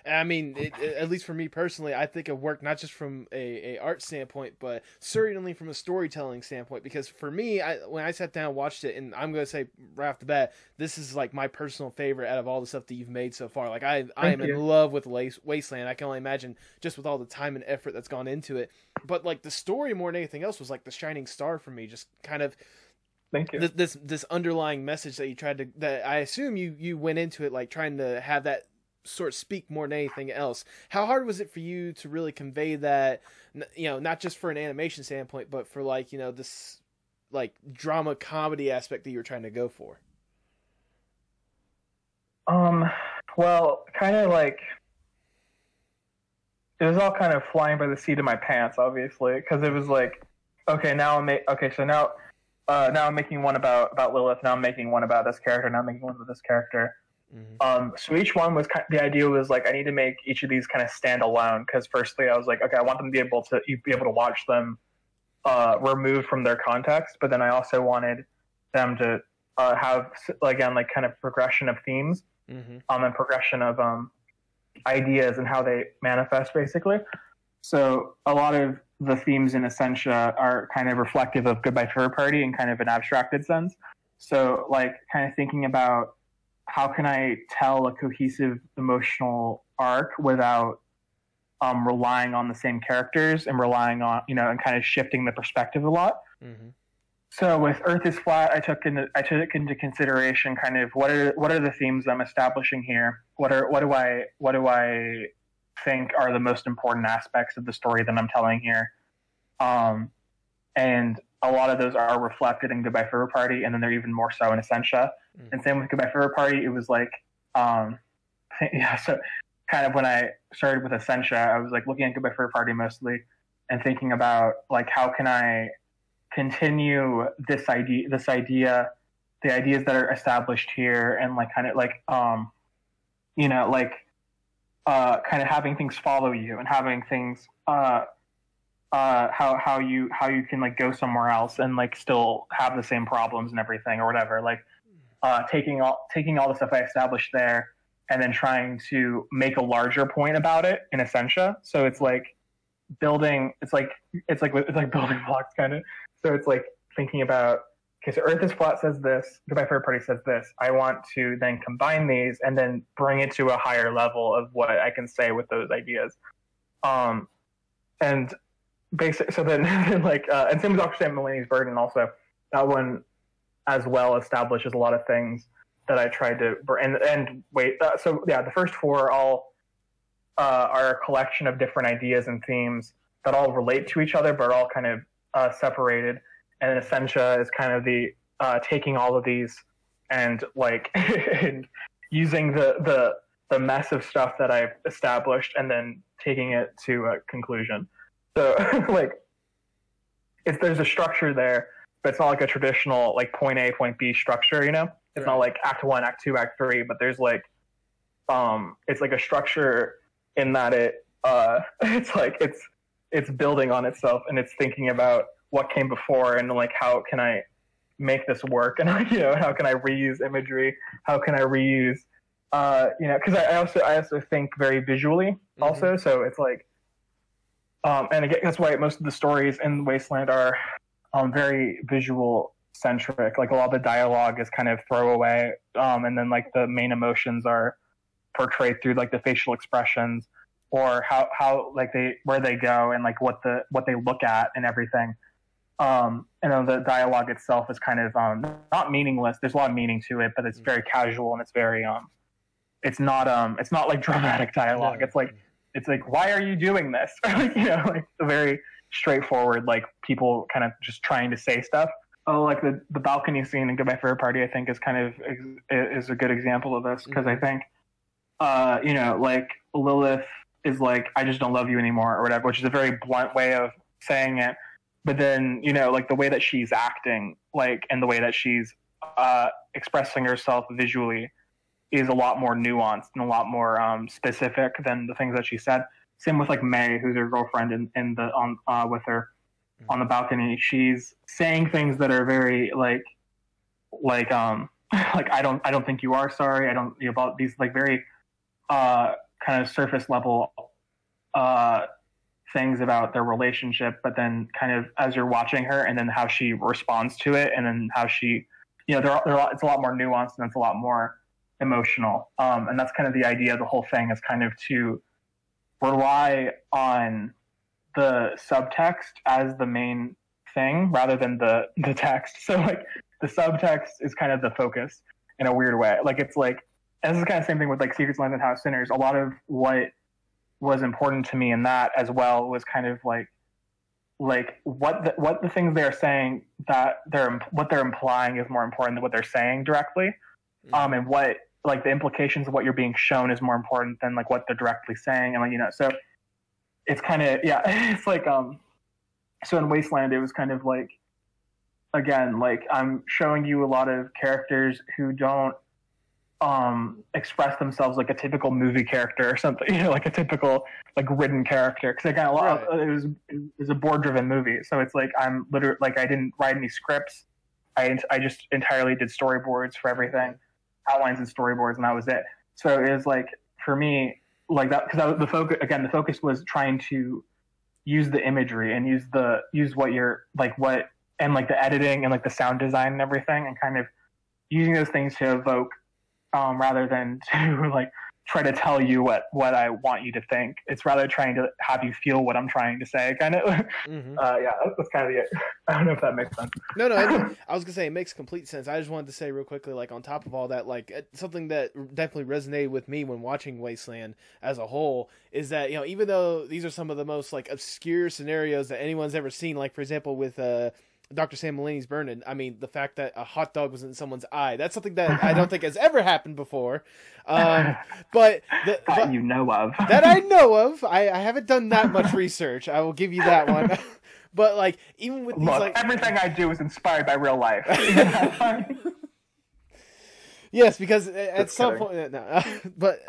I mean, it, it- at least for me personally, I think it worked not just from a, a art standpoint, but certainly from a storytelling standpoint. Because for me, I, when I sat down and watched it, and I'm going to say right off the bat, this is like my personal favorite out of all the stuff that you've made so far. Like I, I am Thank in love with Lace, Wasteland. I can only imagine just with all the time and effort that's gone into it. But like the story more than anything else was like the shining star for me. Just kind of Thank you. this, this this underlying message that you tried to that I assume you you went into it like trying to have that sort of speak more than anything else. How hard was it for you to really convey that you know, not just for an animation standpoint, but for like, you know, this like drama comedy aspect that you were trying to go for? Um, well, kind of like it was all kind of flying by the seat of my pants, obviously, because it was like, okay, now I'm ma- okay, so now, uh, now I'm making one about about Lilith. Now I'm making one about this character. Now I'm making one about this character. Mhm. Um, so each one was kind the idea was like I need to make each of these kind of stand alone because firstly I was like okay I want them to be able to you be able to watch them uh, removed from their context, but then I also wanted them to uh, have again like kind of progression of themes Mhm. um, and progression of um, ideas and how they manifest, basically. So a lot of the themes in Essentia are kind of reflective of Goodbye Forever Party in kind of an abstracted sense. So like kind of thinking about how can I tell a cohesive emotional arc without um, relying on the same characters and relying on you know and kind of shifting the perspective a lot. Mm-hmm. So with Earth is flat, I took into I took into consideration kind of what are what are the themes I'm establishing here. What are what do I what do I think are the most important aspects of the story that I'm telling here. Um, and a lot of those are reflected in Goodbye Forever Party, and then they're even more so in Essentia. Mm. And same with Goodbye Forever Party, it was like, um, yeah, so kind of when I started with Essentia, I was like looking at Goodbye Forever Party mostly and thinking about like how can I continue this idea, this idea, the ideas that are established here, and like kind of like, um, you know, like uh, kind of having things follow you and having things uh, uh, how how you how you can like go somewhere else and like still have the same problems and everything or whatever. Like uh, taking all taking all the stuff I established there and then trying to make a larger point about it in Essentia. So it's like building it's like it's like it's like building blocks kind of so it's like thinking about okay, so Earth is flat says this, Goodbye Forever Party says this. I want to then combine these and then bring it to a higher level of what I can say with those ideas. Um, and basic, so then, like, uh, and same with Dr. Sam Mulaney's Burden also. That one as well establishes a lot of things that I tried to, and, and wait, uh, so yeah, the first four all uh, are a collection of different ideas and themes that all relate to each other, but are all kind of uh, separated and Essentia is kind of the uh, taking all of these and like and using the the the mess of stuff that I've established and then taking it to a conclusion. So like if there's a structure there, but it's not like a traditional like point A, point B structure, you know? It's right. not like act one, act two, act three, but there's like um it's like a structure in that it uh it's like it's it's building on itself and it's thinking about what came before and like how can I make this work and you know how can I reuse imagery? How can I reuse uh, you know because I, I, also I also think very visually mm-hmm. also so it's like um, and again that's why most of the stories in Wasteland are um, very visual centric like a lot of the dialogue is kind of throwaway um, and then like the main emotions are portrayed through like the facial expressions or how how like they where they go and like what the what they look at and everything um, and then the dialogue itself is kind of um, not meaningless. There's a lot of meaning to it, but it's very casual and it's very um, it's not um, it's not like dramatic dialogue. It's like it's like why are you doing this? you know, like a very straightforward like people kind of just trying to say stuff. Oh, like the the balcony scene in Goodbye Forever Party, I think is kind of is a good example of this because mm-hmm. I think, uh, you know, like Lilith is like I just don't love you anymore or whatever, which is a very blunt way of saying it but then you know like the way that she's acting like and the way that she's uh, expressing herself visually is a lot more nuanced and a lot more um, specific than the things that she said. Same with like may who's her girlfriend in, in the on uh, with her mm-hmm. on the balcony. She's saying things that are very like like um like i don't i don't think you are sorry. I don't you know, about these like very uh kind of surface level uh things about their relationship, but then kind of as you're watching her and then how she responds to it and then how she, you know, they're, they're it's a lot more nuanced and it's a lot more emotional. Um, and that's kind of the idea of the whole thing is kind of to rely on the subtext as the main thing rather than the, the text. So like the subtext is kind of the focus in a weird way. Like it's like, this is kind of the same thing with like Secrets, Lies, and House Sinners. A lot of what was important to me in that as well was kind of like like what the, what the things they're saying that they're what they're implying is more important than what they're saying directly mm-hmm. um and what like the implications of what you're being shown is more important than like what they're directly saying and like you know so it's kind of yeah it's like um so in wasteland it was kind of like again like i'm showing you a lot of characters who don't um, express themselves like a typical movie character or something, you know, like a typical like written character. Because again, a lot right. of, it was it was a board driven movie, so it's like I'm literally like I didn't write any scripts. I I just entirely did storyboards for everything, outlines and storyboards, and that was it. So it was like for me like that because the focus again the focus was trying to use the imagery and use the use what you're like what and like the editing and like the sound design and everything and kind of using those things to evoke um, rather than to like try to tell you what what I want you to think. It's rather trying to have you feel what I'm trying to say. Kind of. Mm-hmm. Uh, yeah, that's kind of it. I don't know if that makes sense. No, no, I, I was gonna say it makes complete sense. I just wanted to say real quickly, like on top of all that, like something that definitely resonated with me when watching Wasteland as a whole is that you know even though these are some of the most like obscure scenarios that anyone's ever seen, like for example with uh Dr. Sam Mulaney's Burden. I mean, the fact that a hot dog was in someone's eye, that's something that I don't think has ever happened before. Um, but, the, that you know of. that I know of. I, I haven't done that much research. I will give you that one. but like even with these Look, like everything I do is inspired by real life. yes, because at Just some kidding. point, no, but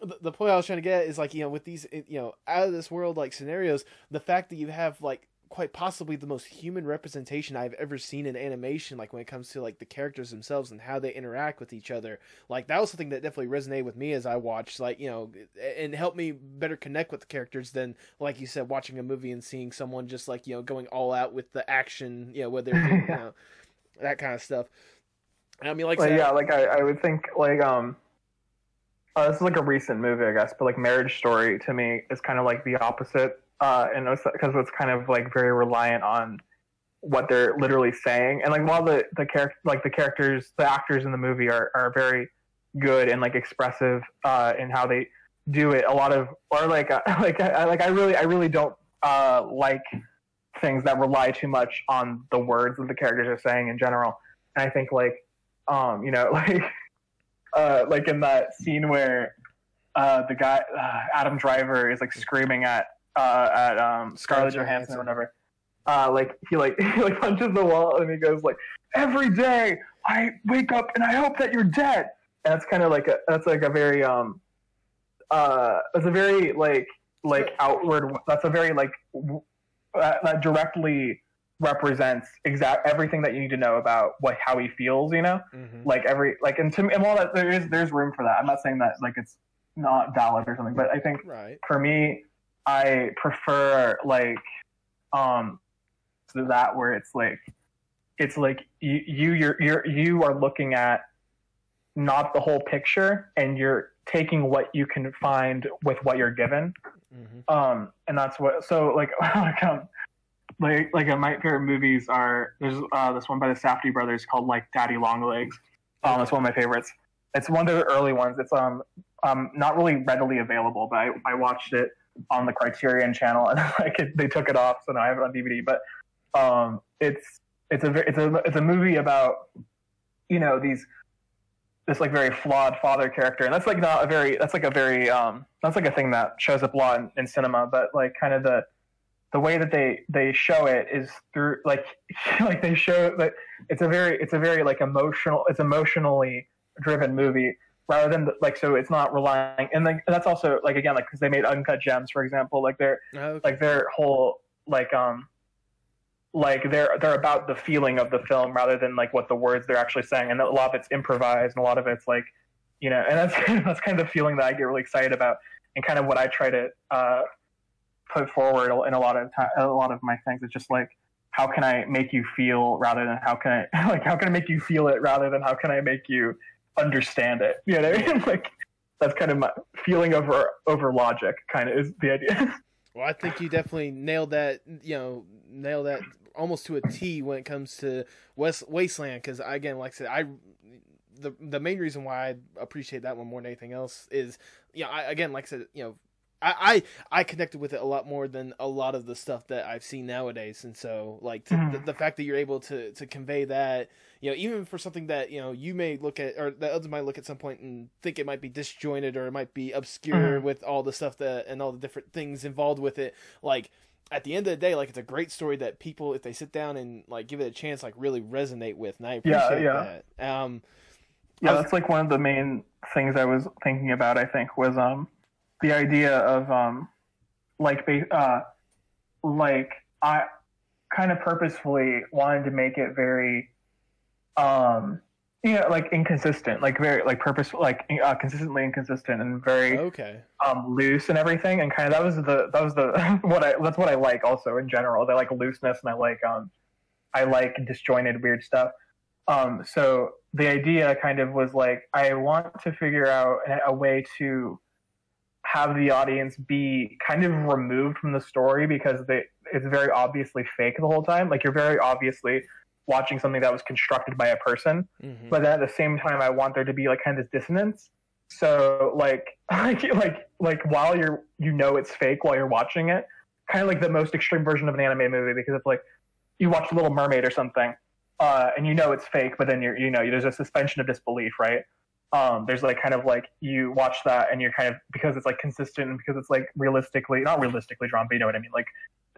the, the point I was trying to get is like you know with these you know out of this world like scenarios, the fact that you have like quite possibly the most human representation I've ever seen in animation, like when it comes to like the characters themselves and how they interact with each other. Like that was something that definitely resonated with me as I watched, like you know, and helped me better connect with the characters than, like you said, watching a movie and seeing someone just like you know going all out with the action, you know, whether you know that kind of stuff. I mean, like, Like, yeah, like I, I would think like um uh, this is like a recent movie, I guess, but like Marriage Story to me is kind of like the opposite, uh, and because it's kind of like very reliant on what they're literally saying, and like while the the character like the characters, the actors in the movie are are very good and like expressive uh, in how they do it. A lot of or like uh, like I like I really I really don't uh, like things that rely too much on the words that the characters are saying in general, and I think like um, you know, like uh, like in that scene where uh, the guy uh, Adam Driver is like screaming at uh, at um, Scarlett Johansson or whatever. Uh, like he like he like punches the wall and he goes like every day I wake up and I hope that you're dead. And that's kind of like a that's like a very um uh that's a very like like outward that's a very like w- uh, that directly represents exact everything that you need to know about what how he feels you know Mhm. like every like and to me and all that there is there's room for that i'm not saying that like it's not valid or something but i think right. for me i prefer like um to that where it's like it's like you you you're, you're you are looking at not the whole picture and you're taking what you can find with what you're given. Hmm um and that's what so like like um like like uh, my favorite movies are there's uh this one by the Safdie brothers called like Daddy Longlegs. Um it's one of my favorites. It's one of the early ones. It's um um not really readily available but I, I watched it on the Criterion channel and like it, they took it off so now I have it on DVD but um it's it's a it's a it's a movie about you know these this like very flawed father character and that's like not a very that's like a very um that's like a thing that shows up a lot in, in cinema but like kind of the the way that they they show it is through like like they show that it's a very it's a very like emotional it's emotionally driven movie rather than like so it's not relying and like that's also like again like because they made uncut gems for example like they're Okay. like their whole like um like they're they're about the feeling of the film rather than like what the words they're actually saying and a lot of it's improvised and a lot of it's like you know and that's that's kind of the feeling that I get really excited about and kind of what I try to uh, put forward in a lot of time, a lot of my things it's just like how can I make you feel rather than how can I like how can I make you feel it rather than how can I make you understand it you know what I mean like that's kind of my feeling over over logic kind of is the idea Well, I think you definitely nailed that. You know, nailed that almost to a T when it comes to West Wasteland. Because again, like I said, I the the main reason why I appreciate that one more than anything else is, you know, I, again, like I said, you know. I, I I connected with it a lot more than a lot of the stuff that I've seen nowadays, and so like to, Mhm. the, the fact that you're able to to convey that, you know, even for something that you know you may look at or that others might look at some point and think it might be disjointed or it might be obscure Mhm. with all the stuff that and all the different things involved with it, like at the end of the day, like it's a great story that people, if they sit down and like give it a chance, like really resonate with, and I Yeah, appreciate yeah. that. Um, Yeah, was- that's like one of the main things I was thinking about. I think was um the idea of um like uh like I kind of purposefully wanted to make it very um you know like inconsistent, like very like purposeful, like uh, consistently inconsistent and very okay, um loose and everything. And kind of that was the that was the what I that's what I like also in general. I like looseness and I like um I like disjointed weird stuff. Um, so the idea kind of was like, I want to figure out a way to have the audience be kind of removed from the story because they, it's very obviously fake the whole time. Like you're very obviously watching something that was constructed by a person, Mhm. but then at the same time, I want there to be like kind of this dissonance. So like like like like while you're you know it's fake while you're watching it, kind of like the most extreme version of an anime movie because it's like you watch Little Mermaid or something, uh, and you know it's fake, but then you're you know there's a suspension of disbelief, right? Um, there's like kind of like you watch that and you're kind of because it's like consistent and because it's like realistically not realistically drawn, but you know what I mean. Like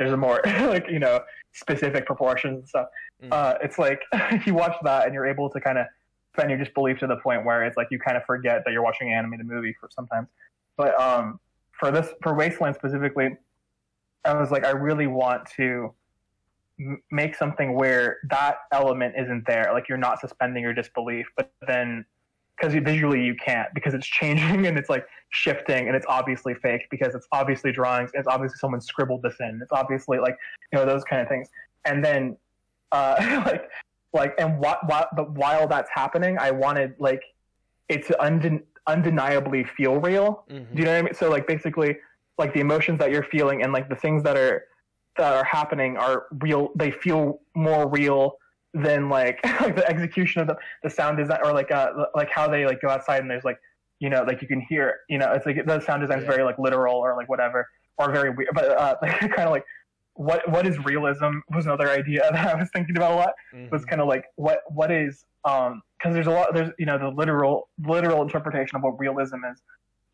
there's a more like you know specific proportions and stuff. Mhm. Uh, it's like if you watch that and you're able to kind of suspend your disbelief to the point where it's like you kind of forget that you're watching an animated movie for sometimes. But um, for this for Wasteland specifically, I was like I really want to m- make something where that element isn't there. Like you're not suspending your disbelief, but then because visually you can't because it's changing and it's like shifting and it's obviously fake because it's obviously drawings. It's obviously someone scribbled this in. It's obviously like you know those kind of things. And then uh, like like and what what but while that's happening, I wanted like it to unden- undeniably feel real. Mhm. Do you know what I mean? So like basically like the emotions that you're feeling and like the things that are that are happening are real they feel more real than like like the execution of the, the sound design or like uh like how they like go outside and there's like you know like you can hear you know it's like the sound design is Yeah. very like literal or like whatever or very weird but uh like, kind of like what what is realism was another idea that I was thinking about a lot was Mhm. kind of like what what is um because there's a lot there's you know the literal literal interpretation of what realism is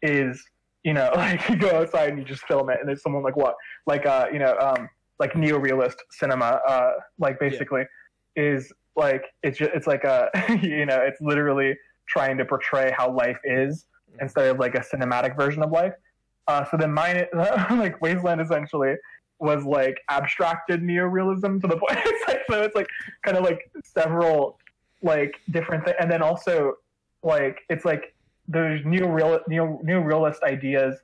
is you know like you go outside and you just film it and there's someone like what like uh you know um like neo-realist cinema uh like basically is like it's just, it's like a you know it's literally trying to portray how life is instead of like a cinematic version of life. Uh so then mine like wasteland essentially was like abstracted neo-realism to the point it's like so it's like kind of like several like different things and then also like it's like there's new real new new realist ideas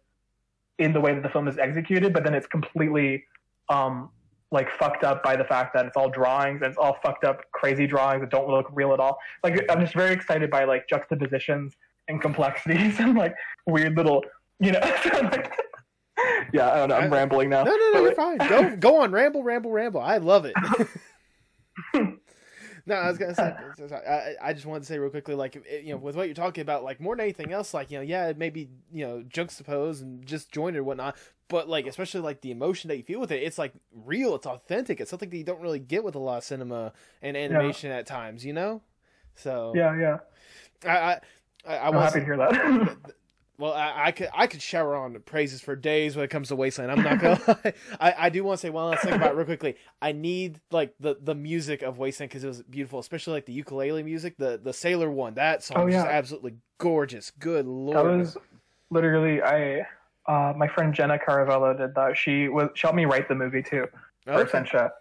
in the way that the film is executed but then it's completely um like fucked up by the fact that it's all drawings and it's all fucked up crazy drawings that don't look real at all like i'm just very excited by like juxtapositions and complexities and like weird little you know like, yeah i don't know i'm I- rambling now No, no, no, But, you're fine. Go, go on, ramble, ramble, ramble. I love it. no, I was gonna say, I, I just wanted to say real quickly, like, you know, with what you're talking about, like, more than anything else, like, you know, yeah, it may be, you know, juxtaposed and just joined or whatnot, but like, especially like the emotion that you feel with it, it's like real, it's authentic, it's something that you don't really get with a lot of cinema and animation at times, you know. So yeah yeah I, I, I, was happy to hear that Well, I, I could I could shower on praises for days when it comes to Wasteland. I'm not gonna. I, I do want to say one last thing about it real quickly. I need like the, the music of Wasteland because it was beautiful, especially like the ukulele music, the the Sailor one. That song Oh, was yeah. just absolutely gorgeous. Good lord. That was literally I. Uh, my friend Jenna Caravello did that. She was she helped me write the movie too for okay. Essentia.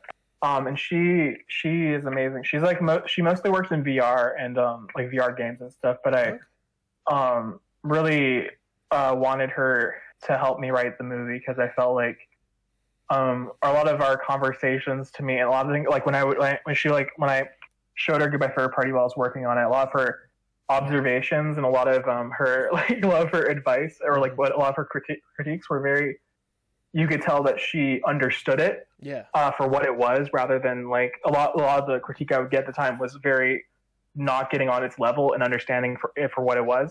Um, and she she is amazing. She's like mo- she mostly works in VR and um like VR games and stuff. But I um really uh, wanted her to help me write the movie because I felt like um a lot of our conversations to me and a lot of things like when I would when, when she like when I showed her Goodbye Forever Party while I was working on it, a lot of her observations and a lot of um her like a lot of her advice or like what a lot of her criti- critiques were very you could tell that she understood it Yeah. uh, for what it was rather than like a lot a lot of the critique I would get at the time was very not getting on its level and understanding for it for what it was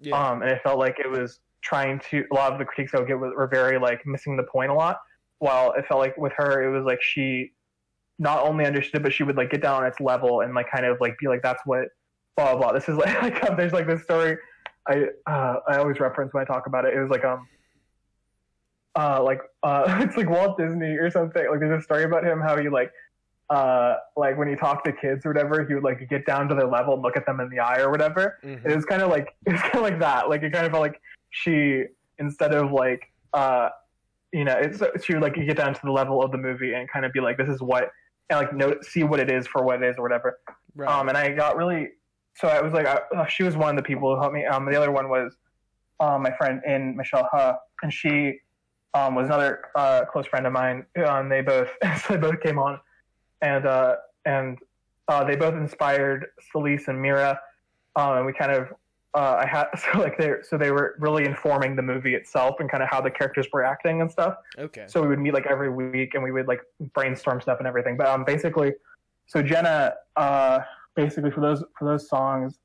Yeah. um, and it felt like it was trying to a lot of the critiques I would get were, were very like missing the point a lot. While it felt like with her, it was like she not only understood, but she would like get down on its level and like kind of like be like, "That's what blah blah." blah. This is like, like um, there's like this story I uh, I always reference when I talk about it. It was like um uh like uh it's like Walt Disney or something. Like there's a story about him how he like uh like when he talked to kids or whatever, he would like get down to their level and look at them in the eye or whatever Mhm. it was kind of like it was kind of like that like it kind of felt like she instead of like uh you know it's she would like get down to the level of the movie and kind of be like this is what and like note see what it is for what it is or whatever Right. um and i got really so i was like I, uh, she was one of the people who helped me um the other one was um my friend in michelle huh and she um was another uh close friend of mine and they both so they both came on and uh and uh, they both inspired Celise and Mira, um, and we kind of uh, I had so like they so they were really informing the movie itself and kind of how the characters were acting and stuff. Okay. So we would meet like every week and we would like brainstorm stuff and everything. But um, basically, so Jenna, uh, basically for those for those songs,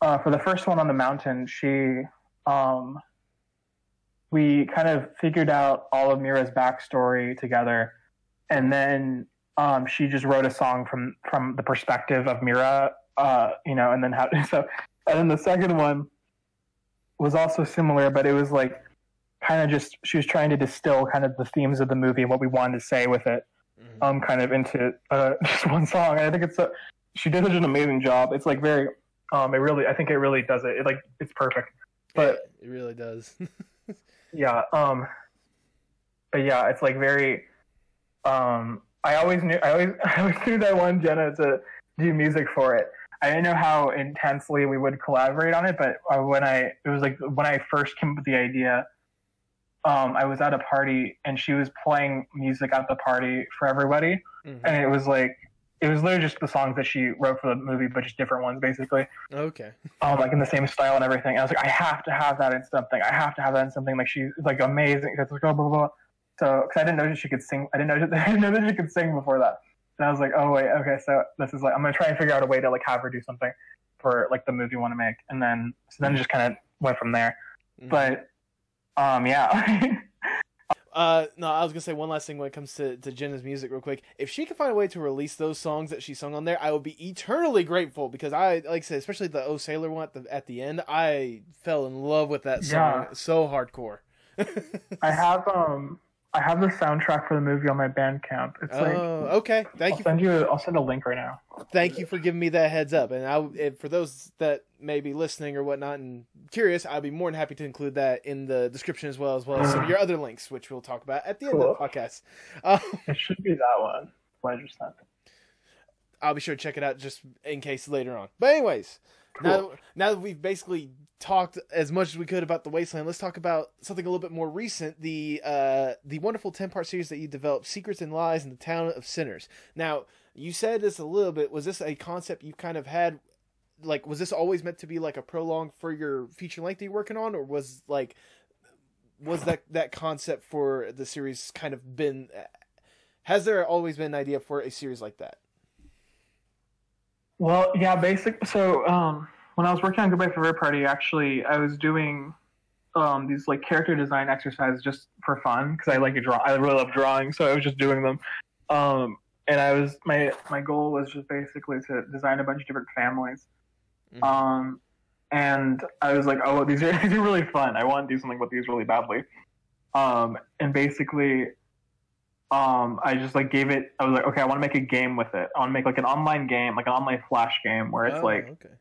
uh, for the first one on the mountain, she, um, we kind of figured out all of Mira's backstory together, and then um, she just wrote a song from from the perspective of Mira, uh, you know, and then how so, and then the second one was also similar, but it was like kind of just she was trying to distill kind of the themes of the movie and what we wanted to say with it Mhm. um kind of into uh, just one song. And I think it's a, she did such an amazing job. It's like very um it really I think it really does it. it like it's perfect. But it really does. yeah, um but yeah, it's like very um I always knew I always I always knew that I wanted Jenna to do music for it. I didn't know how intensely we would collaborate on it, but uh, when I it was like when I first came up with the idea, um, I was at a party and she was playing music at the party for everybody, Mhm. and it was like it was literally just the songs that she wrote for the movie, but just different ones basically, Okay. um, like in the same style and everything. And I was like, I have to have that in something. I have to have that in something. Like she's like amazing. It's like oh, blah blah blah. So, because I didn't know that she could sing. I didn't know. I didn't know that she could sing before that. And I was like, oh wait, okay. So this is like I'm gonna try and figure out a way to like have her do something for like the movie I want to make, and then so then it just kind of went from there. Mhm. But um, yeah. Uh, no, I was gonna say one last thing when it comes to, to Jenna's music, real quick. If she could find a way to release those songs that she sung on there, I would be eternally grateful because I, like I said, especially the Oh Sailor one at the, at the end, I fell in love with that song Yeah. so hardcore. I have um I have the soundtrack for the movie on my Bandcamp. It's like oh, okay. Thank you. I'll you. send you. A, I'll send a link right now. Thank you for giving me that heads up. And I, if, for those that may be listening or whatnot and curious, I'd be more than happy to include that in the description as well as well as some of your other links, which we'll talk about at the end of the podcast. Um, It should be that one. Pleasure sent. I'll be sure to check it out just in case later on. But anyways, now now that we've basically talked as much as we could about the Wasteland, let's talk about something a little bit more recent. The uh the wonderful ten part series that you developed, Secrets and Lies in the Town of Sinners. Now you said this a little bit. Was this a concept you kind of had? Like, was this always meant to be like a prologue for your feature length that you're working on, or was like was that that concept for the series kind of been? Has there always been an idea for a series like that? Well, yeah, basic. So, um, when I was working on Goodbye Forever Party, actually, I was doing um, these like character design exercises just for fun because I like to draw. I really love drawing, so I was just doing them. Um, and I was my my goal was just basically to design a bunch of different families. Mhm. Um, and I was like, oh, these are these are really fun. I want to do something with these really badly. Um, and basically, um, I just like gave it. I was like, okay, I want to make a game with it. I want to make like an online game, like an online flash game where it's Oh, like, okay.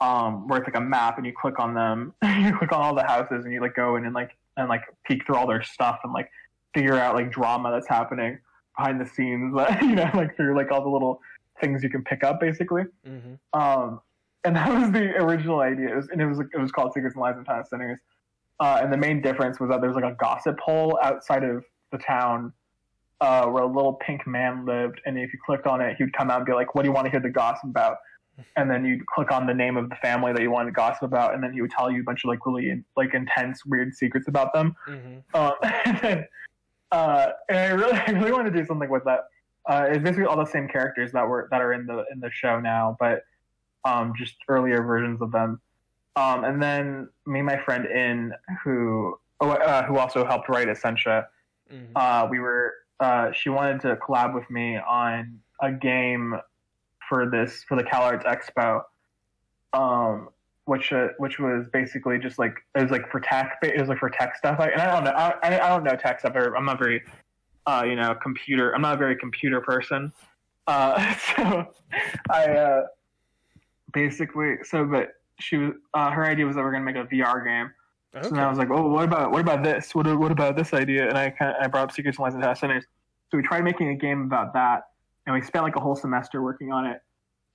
um, where it's like a map and you click on them, you click on all the houses and you like go in and like and like peek through all their stuff and like figure out like drama that's happening behind the scenes, you know, like through like all the little things you can pick up basically. hmm Um, and that was the original idea. It was, and it was it was called Secrets and Lies and Town of Sinners. Uh, and the main difference was that there's like a gossip hole outside of the town uh, where a little pink man lived. And if you clicked on it, he would come out and be like, "What do you want to hear the gossip about?" And then you'd click on the name of the family that you wanted to gossip about, and then he would tell you a bunch of like really like intense, weird secrets about them. hmm Um, and, then, uh, and I really, I really want to do something with that. Uh, it's basically all the same characters that were that are in the in the show now, but um, just earlier versions of them. Um, and then me and my friend In, who oh, uh, who also helped write Essentia, hmm uh, we were uh, she wanted to collab with me on a game for this for the CalArts Expo, um, which uh, which was basically just like it was like for tech it was like for tech stuff. Like, and I don't know I, I I don't know tech stuff. or I'm not very uh, you know computer. I'm not a very computer person. Uh, so I uh, basically so but she was uh, her idea was that we're gonna make a VR game. Okay. So then I was like, oh, what about what about this? What what about this idea? And I kind of I brought up Secrets and Lies and Town Sinners. So we tried making a game about that, and we spent like a whole semester working on it.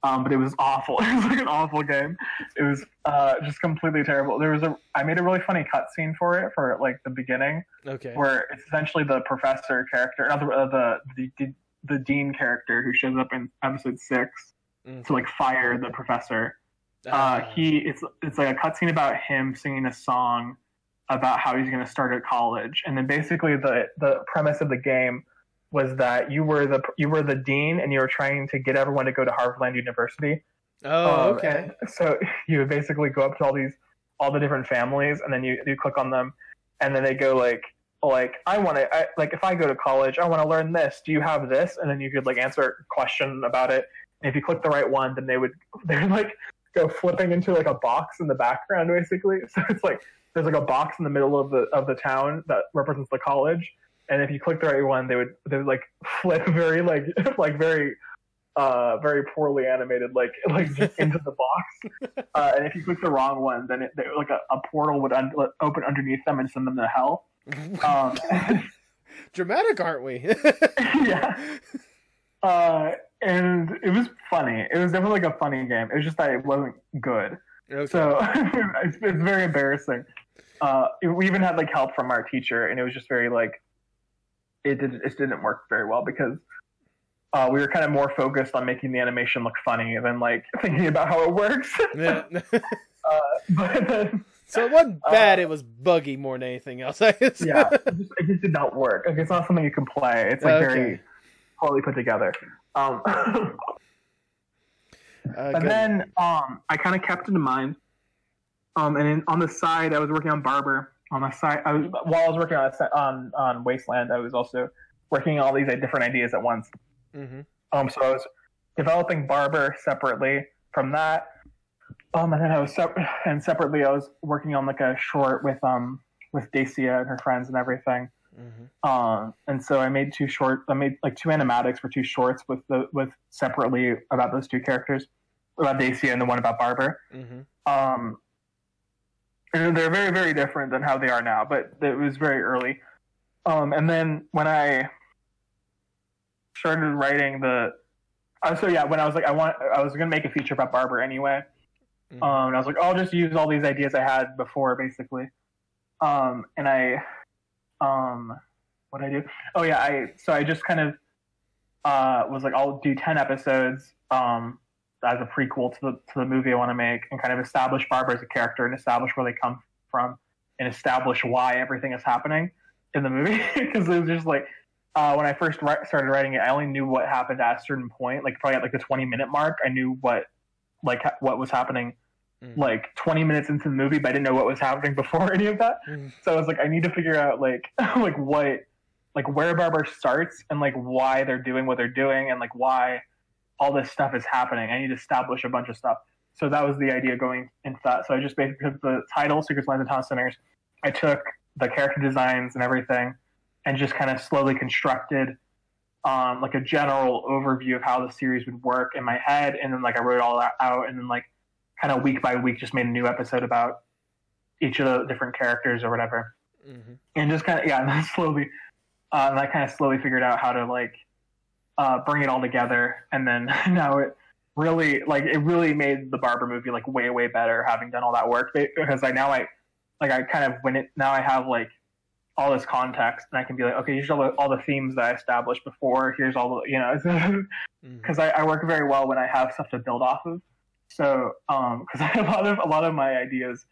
Um, but it was awful. It was like an awful game. It was uh, just completely terrible. There was a I made a really funny cutscene for it for like the beginning, okay. where it's essentially the professor character, not the uh, the, the, the the dean character who shows up in episode six Mm. to like fire the professor. Uh, Ah. he it's it's like a cutscene about him singing a song about how he's going to start at college, and then basically the the premise of the game was that you were the you were the dean and you were trying to get everyone to go to Harvard University. oh, Um, okay. so you would basically go up to all these all the different families, and then you you click on them, and then they go like like I want to like if I go to college, I want to learn this. Do you have this? And then you could like answer a question about it. And if you click the right one, then they would they would like go flipping into like a box in the background basically. So it's like there's like a box in the middle of the of the town that represents the college. And if you click the right one, they would they would like flip very like like very uh very poorly animated like like just into the box. Uh, and if you click the wrong one, then it, they, like a, a portal would un- open underneath them and send them to hell. Um, Dramatic, aren't we? yeah. Uh, and it was funny. It was definitely like a funny game. It was just that it wasn't good. Okay. So it's, it's very embarrassing. Uh, we even had like help from our teacher, and it was just very like it did. It didn't work very well because uh, we were kind of more focused on making the animation look funny than like thinking about how it works. Yeah. uh, but then, so it wasn't bad. Uh, it was buggy more than anything else. I guess. yeah, it just, it just did not work. Like it's not something you can play. It's like Okay. very poorly put together. Um, Uh, But then um, I kind of kept it in mind. Um, and in, on the side, I was working on Barber. On the side, I was, while I was working on on on Wasteland, I was also working on all these like, different ideas at once. Mhm. Um, so I was developing Barber separately from that. Um, and then I was sep- and separately I was working on like a short with um with Dacia and her friends and everything. Mhm. Um, and so I made two short. I made like two animatics for two shorts with the with separately about those two characters, about Dacia and the one about Barber. Mhm. Um, and they're very very different than how they are now, but it was very early. Um, and then when I started writing the, uh, so yeah, when I was like I want, I was gonna make a feature about Barber anyway. Mhm. Um, and I was like, I'll just use all these ideas I had before, basically. Um, and I, um, what did I do? Oh yeah, I so I just kind of uh, was like, I'll do ten episodes um, as a prequel to the to the movie I want to make, and kind of establish Barber as a character, and establish where they come from, and establish why everything is happening in the movie. Because it was just like uh, when I first ri- started writing it, I only knew what happened at a certain point, like probably at like the twenty minute mark. I knew what like ha- what was happening Mhm. like 20 minutes into the movie, but I didn't know what was happening before any of that. Mhm. So I was like, I need to figure out like like what like where Barber starts and like why they're doing what they're doing and like why all this stuff is happening. I need to establish a bunch of stuff. So that was the idea going into that. So I just basically took the title, Secrets, Lies, and Town Sinners. I took the character designs and everything, and just kind of slowly constructed um, like a general overview of how the series would work in my head, and then like I wrote it all out, and then like kind of week by week just made a new episode about each of the different characters or whatever Mhm. and just kind of yeah and then slowly uh, and i kind of slowly figured out how to like uh, bring it all together. And then now it really like it really made the barber movie like way way better having done all that work. Because i now i like i kind of when it now i have like all this context and i can be like okay here's all the, all the themes that i established before. Here's all the you know because I, I work very well when I have stuff to build off of. So, um, because I have a lot of a lot of my ideas,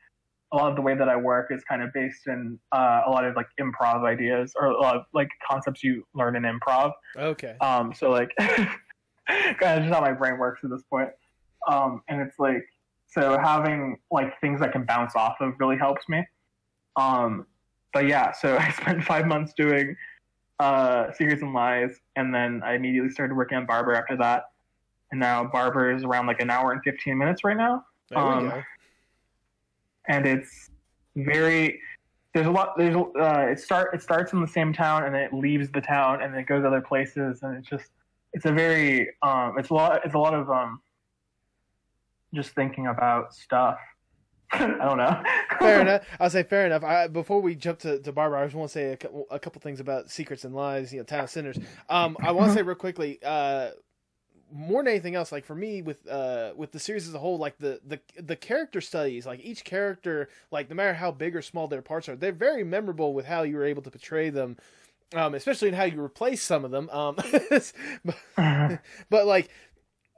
a lot of the way that I work is kind of based in uh, a lot of like improv ideas or a lot of like concepts you learn in improv. Okay. Um, so like, kind of just how my brain works at this point. Um, and it's like, so having like things that can bounce off of really helps me. Um, but yeah, so I spent five months doing uh, Secrets and Lies, and then I immediately started working on Barber after that. And now Barber is around like an hour and 15 minutes right now. There we um, go. And it's very there's a lot there's uh it start it starts in the same town and then it leaves the town and then it goes other places and it's just it's a very um it's a lot it's a lot of um just thinking about stuff i don't know Fair enough. I'll say fair enough. I, before we jump to, to Barber, I just want to say a couple, a couple things about secrets and lies, you know, town sinners. Um, I want to say real quickly, uh, more than anything else, like for me with uh with the series as a whole, like the the the character studies, like each character, like no matter how big or small their parts are, they're very memorable with how you were able to portray them um, especially in how you replace some of them. Um, but, but like,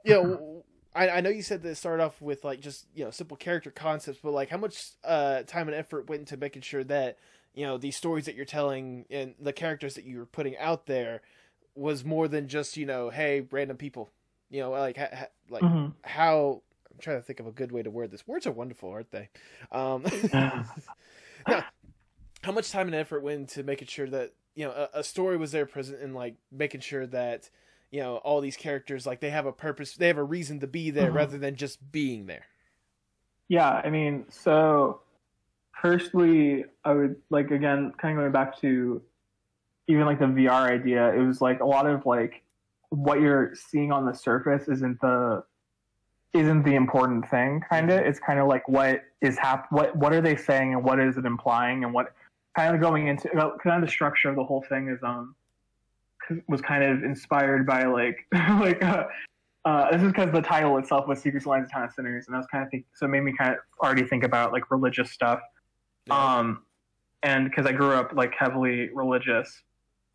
you know, I, I know you said that it started off with like just you know simple character concepts, but like how much uh, time and effort went into making sure that you know these stories that you're telling and the characters that you were putting out there was more than just you know hey random people, you know like ha, ha, like Mhm. how I'm trying to think of a good way to word this. Words are wonderful, aren't they? Um, now, how much time and effort went into making sure that you know a, a story was there present and like making sure that you know all these characters like they have a purpose, they have a reason to be there Mhm. rather than just being there. Yeah, I mean, so firstly, I would like again, kind of going back to even like the VR idea. It was like a lot of like what you're seeing on the surface isn't the isn't the important thing. Kind of, it's kind of like what is hap- what what are they saying and what is it implying and what kind of going into kind of the structure of the whole thing is um was kind of inspired by like like uh, uh, this is because the title itself was Secrets, Lies, and Town of Sinners, and I was kind of think so it made me kind of already think about like religious stuff. Um, and because I grew up like heavily religious,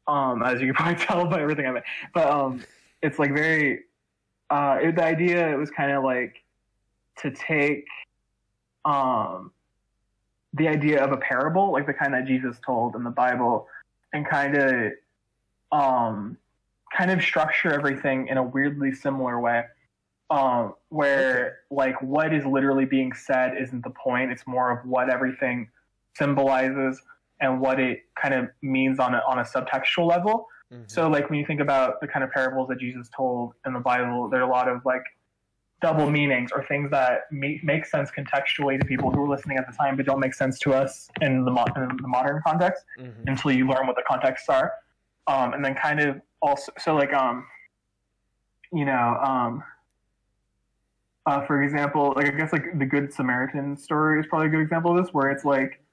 um, as you can probably tell by everything I mean. But um, it's like very uh, it, the idea it was kind of like to take um the idea of a parable, like the kind that Jesus told in the Bible, and kind of um kind of structure everything in a weirdly similar way. Um, where like what is literally being said isn't the point; it's more of what everything symbolizes and what it kind of means on a on a subtextual level. Mhm. So like when you think about the kind of parables that Jesus told in the Bible, there are a lot of like double meanings or things that make, make sense contextually to people who were listening at the time, but don't make sense to us in the, mo- in the modern context Mhm. until you learn what the contexts are. Um, and then kind of also, so like, um, you know, um, uh, for example, like I guess like the Good Samaritan story is probably a good example of this, where it's like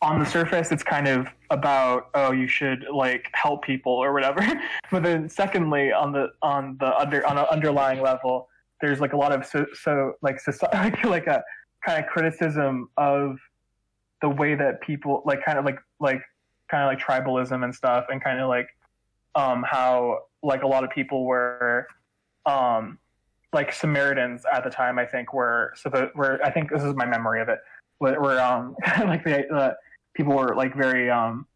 on the surface it's kind of about oh you should like help people or whatever, but then secondly on the on the under on an underlying level there's like a lot of so, so like society like a kind of criticism of the way that people like kind of like like kind of like tribalism and stuff and kind of like um how like a lot of people were um like Samaritans at the time I think were supposed were I think this is my memory of it were, were um like the uh, people were like very um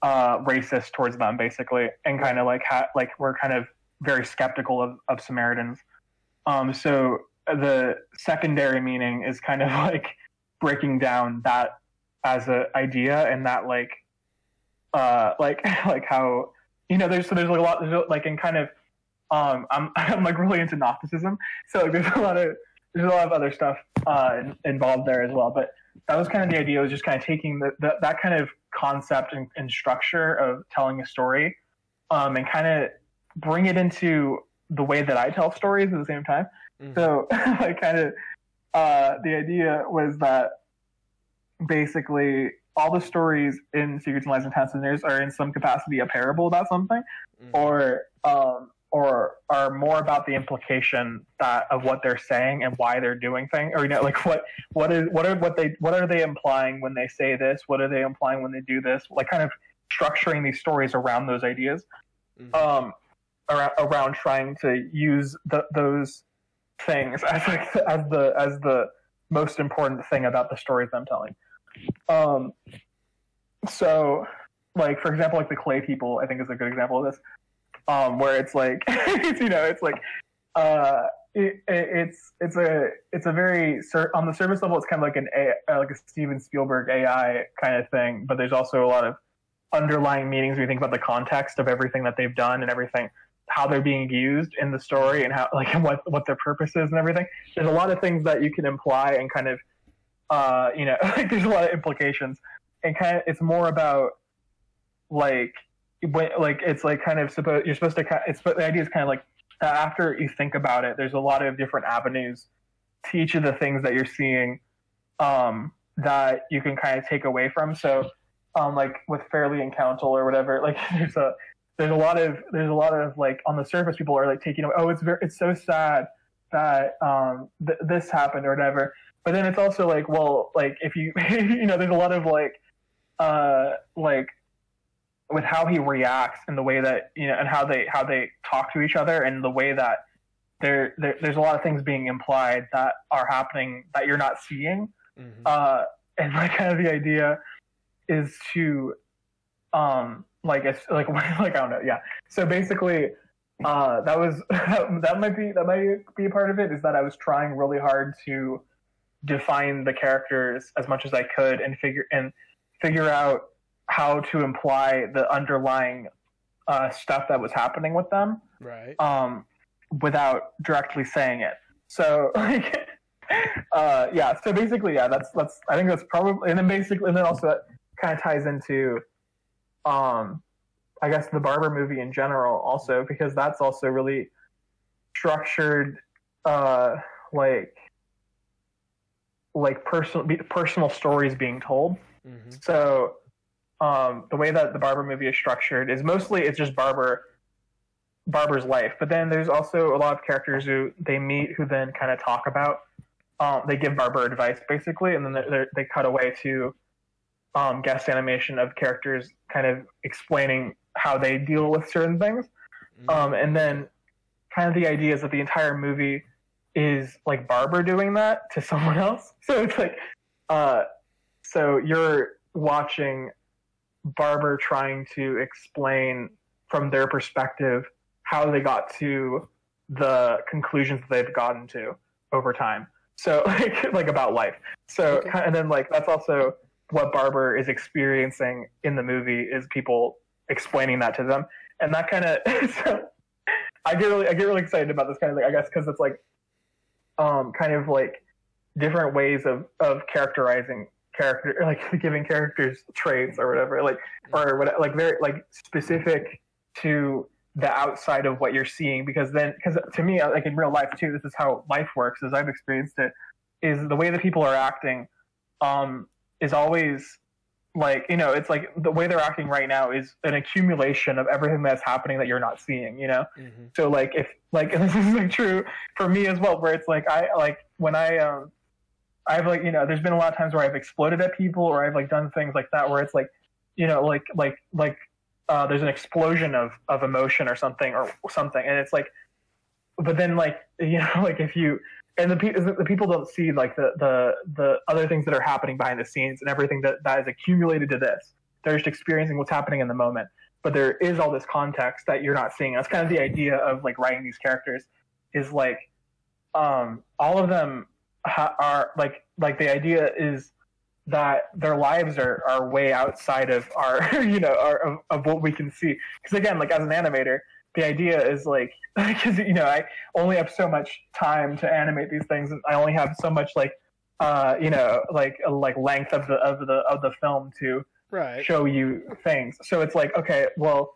uh racist towards them basically and kind of like ha- like were kind of very skeptical of, of Samaritans. Um so the secondary meaning is kind of like breaking down that as an idea and that like uh like like how you know there's so there's like a lot there's like in kind of um I'm I'm like really into Gnosticism so like, there's a lot of there's a lot of other stuff uh involved there as well but that was kind of the idea was just kind of taking the, the that kind of concept and, and structure of telling a story um and kind of bring it into the way that I tell stories at the same time Mhm. so like kind of uh, the idea was that basically all the stories in Secrets and Lies and Testers are in some capacity a parable about something, Mhm. or um, or are more about the implication that of what they're saying and why they're doing things, or you know, like what what is what are what they what are they implying when they say this? What are they implying when they do this? Like kind of structuring these stories around those ideas Mhm. um, around, around trying to use the, those things as like the, as the as the most important thing about the stories I'm telling. Um, so, like for example, like the clay people, I think is a good example of this, um, where it's like it's, you know it's like uh, it, it, it's it's a it's a very on the surface level it's kind of like an a, uh, like a Steven Spielberg AI kind of thing, but there's also a lot of underlying meanings when you think about the context of everything that they've done and everything how they're being used in the story and how like what what their purpose is and everything. There's a lot of things that you can imply and kind of uh you know like there's a lot of implications. And kind of it's more about like when like it's like kind of supposed you're supposed to kind it's but the idea is kind of like after you think about it there's a lot of different avenues to each of the things that you're seeing um that you can kind of take away from. So um like with fairly and counsel or whatever like there's a there's a lot of there's a lot of like on the surface people are like taking oh it's very it's so sad that um th- this happened or whatever. But then it's also like well like if you you know there's a lot of like uh like with how he reacts and the way that you know and how they how they talk to each other and the way that there, there there's a lot of things being implied that are happening that you're not seeing Mhm. uh, and like kind of the idea is to um like it's like like I don't know yeah so basically uh that was that might be that might be a part of it is that I was trying really hard to define the characters as much as I could and figure and figure out how to imply the underlying uh, stuff that was happening with them right. um, without directly saying it. So like, uh, yeah. So basically, yeah. That's that's. I think that's probably, and then basically, and then also that kind of ties into, um, I guess the Barber movie in general, also because that's also really structured, uh, like like personal personal stories being told. hmm So um, the way that the Barber movie is structured is mostly it's just Barber Barber's life, but then there's also a lot of characters who they meet who then kind of talk about. Um, they give Barber advice basically, and then they're, they're, they cut away to um, guest animation of characters kind of explaining how they deal with certain things. Um, and then kind of the idea is that the entire movie is like Barber doing that to someone else. So it's like, uh, so you're watching Barber trying to explain from their perspective how they got to the conclusions that they've gotten to over time. So like like about life. So Okay. and then like that's also what Barber is experiencing in the movie is people explaining that to them, and that kind of so I get really I get really excited about this kind of thing. I guess because it's like um kind of like different ways of of characterizing character like giving characters traits or whatever like or what like very like specific to the outside of what you're seeing because then because to me like in real life too this is how life works as i've experienced it is the way that people are acting um is always like you know it's like the way they're acting right now is an accumulation of everything that's happening that you're not seeing you know? Hmm so like if like and this is like true for me as well, where it's like I like when I um I've like you know there's been a lot of times where I've exploded at people or I've like done things like that where it's like you know like like like uh, there's an explosion of of emotion or something or something. And it's like but then like you know like if you and the, pe- the people don't see like the the the other things that are happening behind the scenes and everything that that is accumulated to this. They're just experiencing what's happening in the moment. But there is all this context that you're not seeing. That's kind of the idea of like writing these characters is like um all of them are like like the idea is that their lives are, are way outside of our you know our, of, of what we can see because again like as an animator the idea is like because you know i only have so much time to animate these things and i only have so much like uh you know like like length of the of the of the film to Right. show you things. So it's like, okay, well,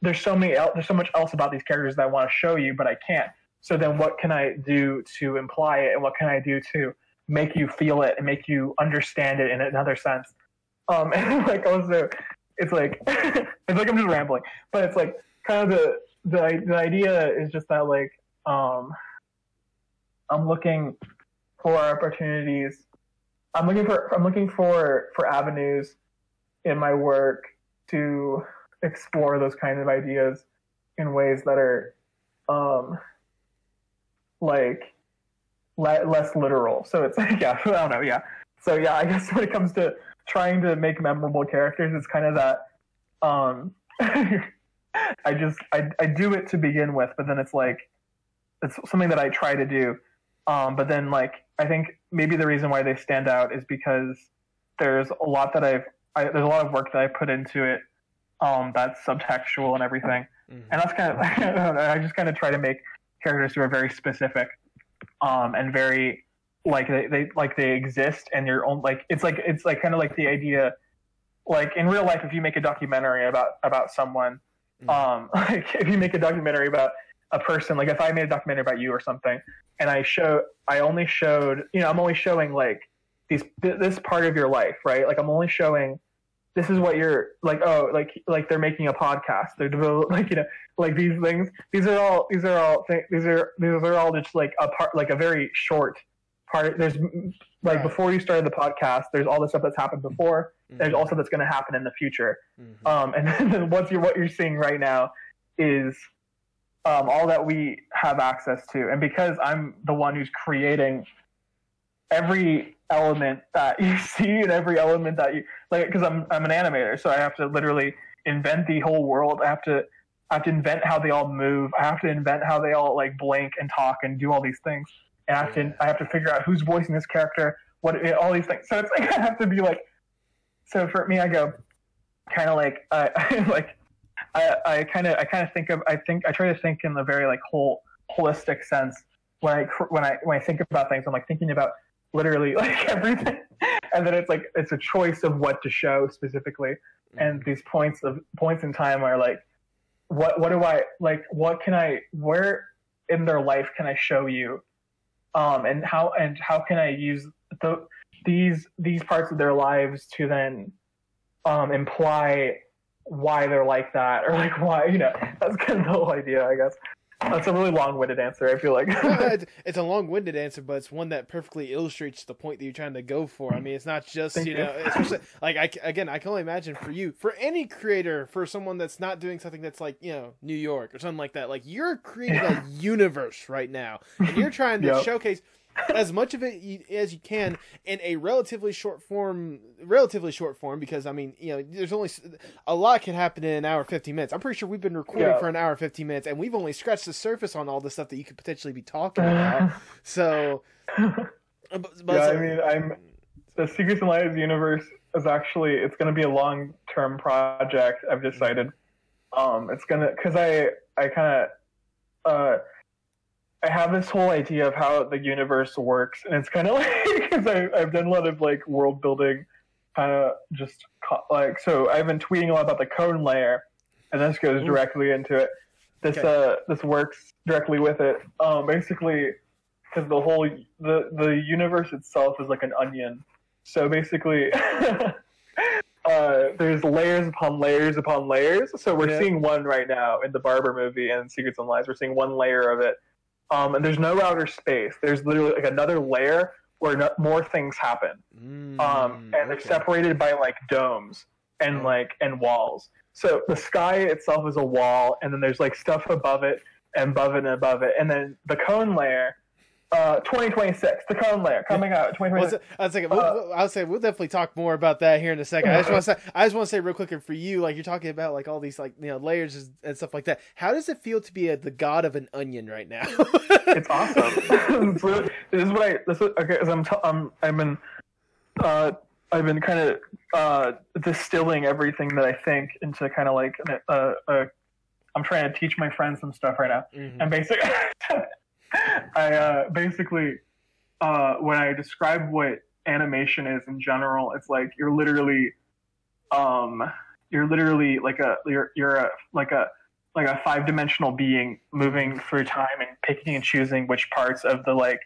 there's so many, el- there's so much else about these characters that I want to show you, but I can't. So then, what can I do to imply it, and what can I do to make you feel it and make you understand it in another sense? Um, and like also, it's like it's like I'm just rambling, but it's like kind of the the the idea is just that like um, I'm looking for opportunities. I'm looking for I'm looking for for avenues in my work to explore those kinds of ideas in ways that are um like le- less literal so it's like, yeah i don't know yeah so yeah i guess when it comes to trying to make memorable characters it's kind of that um i just I, I do it to begin with but then it's like it's something that i try to do um but then like i think maybe the reason why they stand out is because there's a lot that i've I, there's a lot of work that I put into it um, that's subtextual and everything. Mhm. And that's kind of, I know, I just kind of try to make characters who are very specific um, and very, like they, they like they exist and you're own like it's like it's like kind of like the idea like in real life if you make a documentary about about someone Mhm. um like if you make a documentary about a person like if i made a documentary about you or something and i show i only showed you know i'm only showing like these th- this part of your life right like i'm only showing this is what you're like oh like like they're making a podcast they're develop, like you know like these things these are all these are all these are these are all just like a part like a very short part. There's like Right. before you started the podcast. There's all the stuff that's happened before. There's also that's going to happen in the future. Mhm. Um, and then what you're what you're seeing right now is um, all that we have access to. And because I'm the one who's creating every element that you see and every element that you like, because I'm I'm an animator, so I have to literally invent the whole world. I have to I have to invent how they all move. I have to invent how they all like blink and talk and do all these things. And I have to I have to figure out who's voicing this character, what all these things. So it's like I have to be like. So for me, I go kind of like uh, like I kind of I kind of think of I think I try to think in a very like whole holistic sense when I when I when I think about things. I'm like thinking about literally like everything, and then it's like it's a choice of what to show specifically. And these points of points in time are like what what do i like what can i where in their life can i show you um and how and how can i use the these these parts of their lives to then um imply why they're like that or like why you know that's kind of the whole idea i guess that's a really long-winded answer i feel like it's, it's a long-winded answer, but it's one that perfectly illustrates the point that you're trying to go for. I mean, it's not just Thank you you. know, especially like I again, I can only imagine for you, for any creator, for someone that's not doing something that's like you know New York or something like that. Like you're creating Yeah. a universe right now, and you're trying to Yep. showcase as much of it as you can in a relatively short form relatively short form because i mean you know there's only a lot can happen in an hour 15 minutes. I'm pretty sure we've been recording Yeah. for an hour 15 minutes and we've only scratched the surface on all the stuff that you could potentially be talking about. So uh, but, but yeah so- i mean i'm the secrets and lies universe is actually it's going to be a long term project i've decided. Um it's gonna because i i kind of uh i have this whole idea of how the universe works and it's kind of like because i've done a lot of like world building kind of just like so i've been tweeting a lot about the cone layer and this goes Ooh. directly into it this Okay. uh this works directly with it um basically because the whole the the universe itself is like an onion so basically uh, there's layers upon layers upon layers so we're Yeah. seeing one right now in the barber movie and secrets and lies we're seeing one layer of it um, and there's no outer space there's literally like another layer where no, more things happen Mm, um, and they're separated by like domes and like and walls. So the sky itself is a wall, and then there's like stuff above it and above it and above it, and then the cone layer. Uh, 2026, the cone layer coming out. 2026. I was thinking, we'll, Uh, we'll- I'll say we'll definitely talk more about that here in a second. I just want to say, I just want to say real quick, and for you, like you're talking about like all these like you know layers and stuff like that. How does it feel to be a, the god of an onion right now? it's awesome. It's really- this is what I. This is okay. As I'm, t- I'm, I've been, uh, I've been kind of uh, distilling everything that I think into kind of like a, a, a. I'm trying to teach my friends some stuff right now. Mhm. and basically i uh, basically uh, when i describe what animation is in general it's like you're literally um you're literally like a you're you're a like a like a five dimensional being moving through time and picking and choosing which parts of the like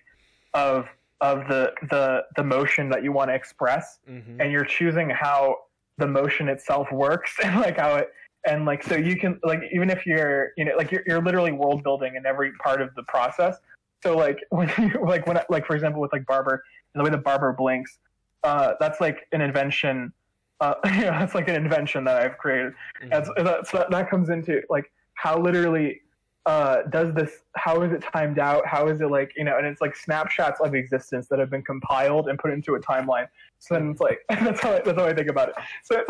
of of the the the motion that you want to express Mhm. and you're choosing how the motion itself works and like how it and like so you can like even if you're you know like you're, you're literally world building in every part of the process. So like when you like when like for example with like barber and the way the barber blinks uh that's like an invention uh you know that's like an invention that i've created. That's, Mhm. that's that, that comes into like how literally uh does this how is it timed out? How is it like you know and it's like snapshots of existence that have been compiled and put into a timeline. So then it's like that's how I, that's how I think about it. So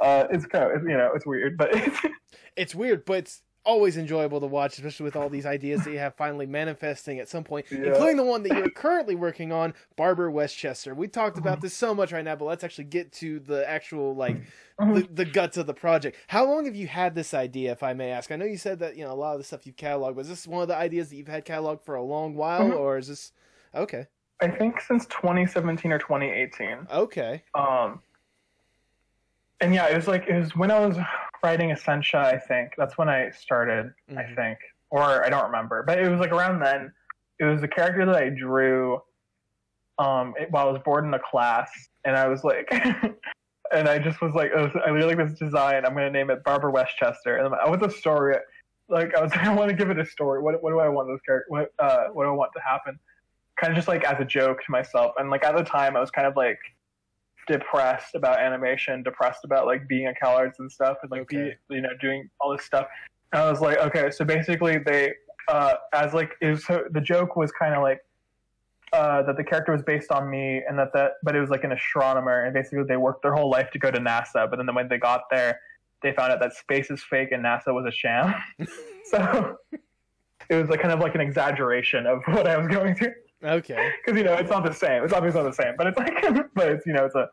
uh it's kind of you know it's weird but it's it's weird, but it's always enjoyable to watch, especially with all these ideas that you have finally manifesting at some point, Yeah. including the one that you're currently working on, Barber Westchester. We talked about this so much right now, but let's actually get to the actual like the, the guts of the project. How long have you had this idea, if I may ask? I know you said that you know a lot of the stuff you've cataloged. Was this one of the ideas that you've had cataloged for a long while, Mhm. or is this okay? I think since 2017 or 2018 Okay. um and yeah it was like it was when I was writing Essentia I think. That's when I started I Mhm. think. Or I don't remember. But it was like around then it was a character that I drew um it- while I was bored in a class. And I was like and I just was like I, was, I really like this design I'm gonna name it Barber Westchester. And I was a story like I was like I want to give it a story. What what do I want this character what uh what do I want to happen? Kind of just like as a joke to myself. And like at the time, I was kind of like depressed about animation, depressed about like being a CalArts and stuff, and like Okay. be, you know doing all this stuff. And I was like, okay, so basically they uh, as like it was so the joke was kind of like uh, that the character was based on me, and that that but it was like an astronomer, and basically they worked their whole life to go to NASA, but then when they got there, they found out that space is fake and NASA was a sham. so it was like kind of like an exaggeration of what I was going through Okay. because you know it's not the same. It's obviously not the same, but it's like, but it's you know it's a,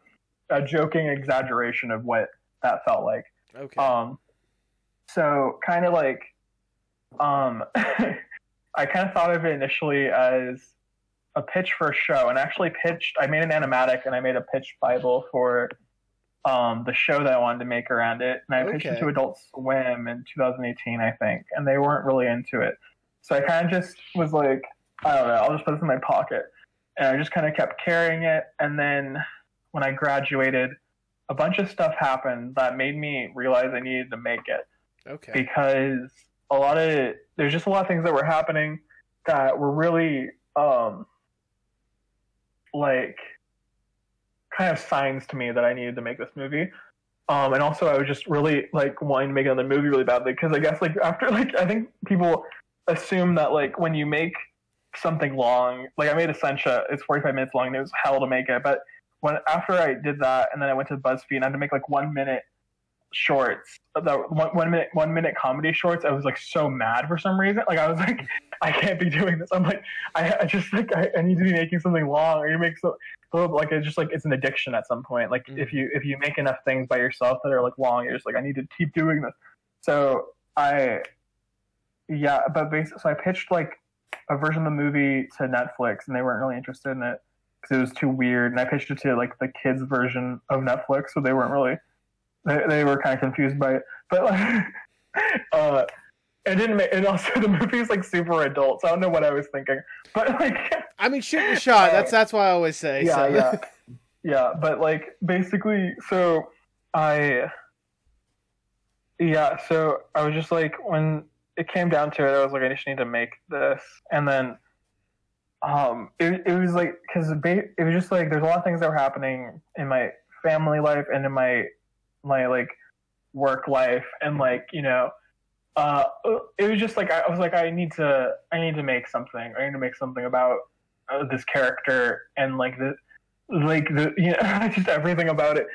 a joking exaggeration of what that felt like. Okay. Um, so kind of like, um, I kind of thought of it initially as a pitch for a show, and actually pitched. I made an animatic, and I made a pitch bible for um, the show that I wanted to make around it, and I pitched it to Adult Swim in 2018, I think, and they weren't really into it. So I kind of just was like, I don't know, I'll just put this in my pocket, and I just kind of kept carrying it, and then when I graduated a bunch of stuff happened that made me realize I needed to make it okay. because a lot of there's just a lot of things that were happening that were really um like kind of signs to me that I needed to make this movie. Um, and also I was just really like wanting to make another movie really badly because I guess like after like I think people assume that like when you make something long, like I made Essentia, it's 45 minutes long and it was hell to make it, but when after I did that and then I went to BuzzFeed and I had to make like one minute shorts, the one, one minute one minute comedy shorts, I was like so mad for some reason. Like I was like, I can't be doing this. I'm like, I, I just like I, I need to be making something long, or you make so like it's just like it's an addiction at some point. Like Mhm. if you if you make enough things by yourself that are like long, you're just like I need to keep doing this. So I, yeah, but basically, so I pitched like a version of the movie to Netflix, and they weren't really interested in it because it was too weird. And I pitched it to like the kids version of Netflix, so they weren't really they, they were kind of confused by it. But like, uh, it didn't make. And also, the movie is like super adult, so I don't know what I was thinking. But like, I mean, shoot your shot. That's that's why I always say. yeah, so. yeah, yeah. But like, basically, so I, yeah, so I was just like, when it came down to it, I was like, I just need to make this, and then, um, it it was like, because it was just like, there's a lot of things that were happening in my family life and in my my like work life, and like you know. Uh, it was just like I was like I need to I need to make something. I need to make something about uh, this character and like the like the you know just everything about it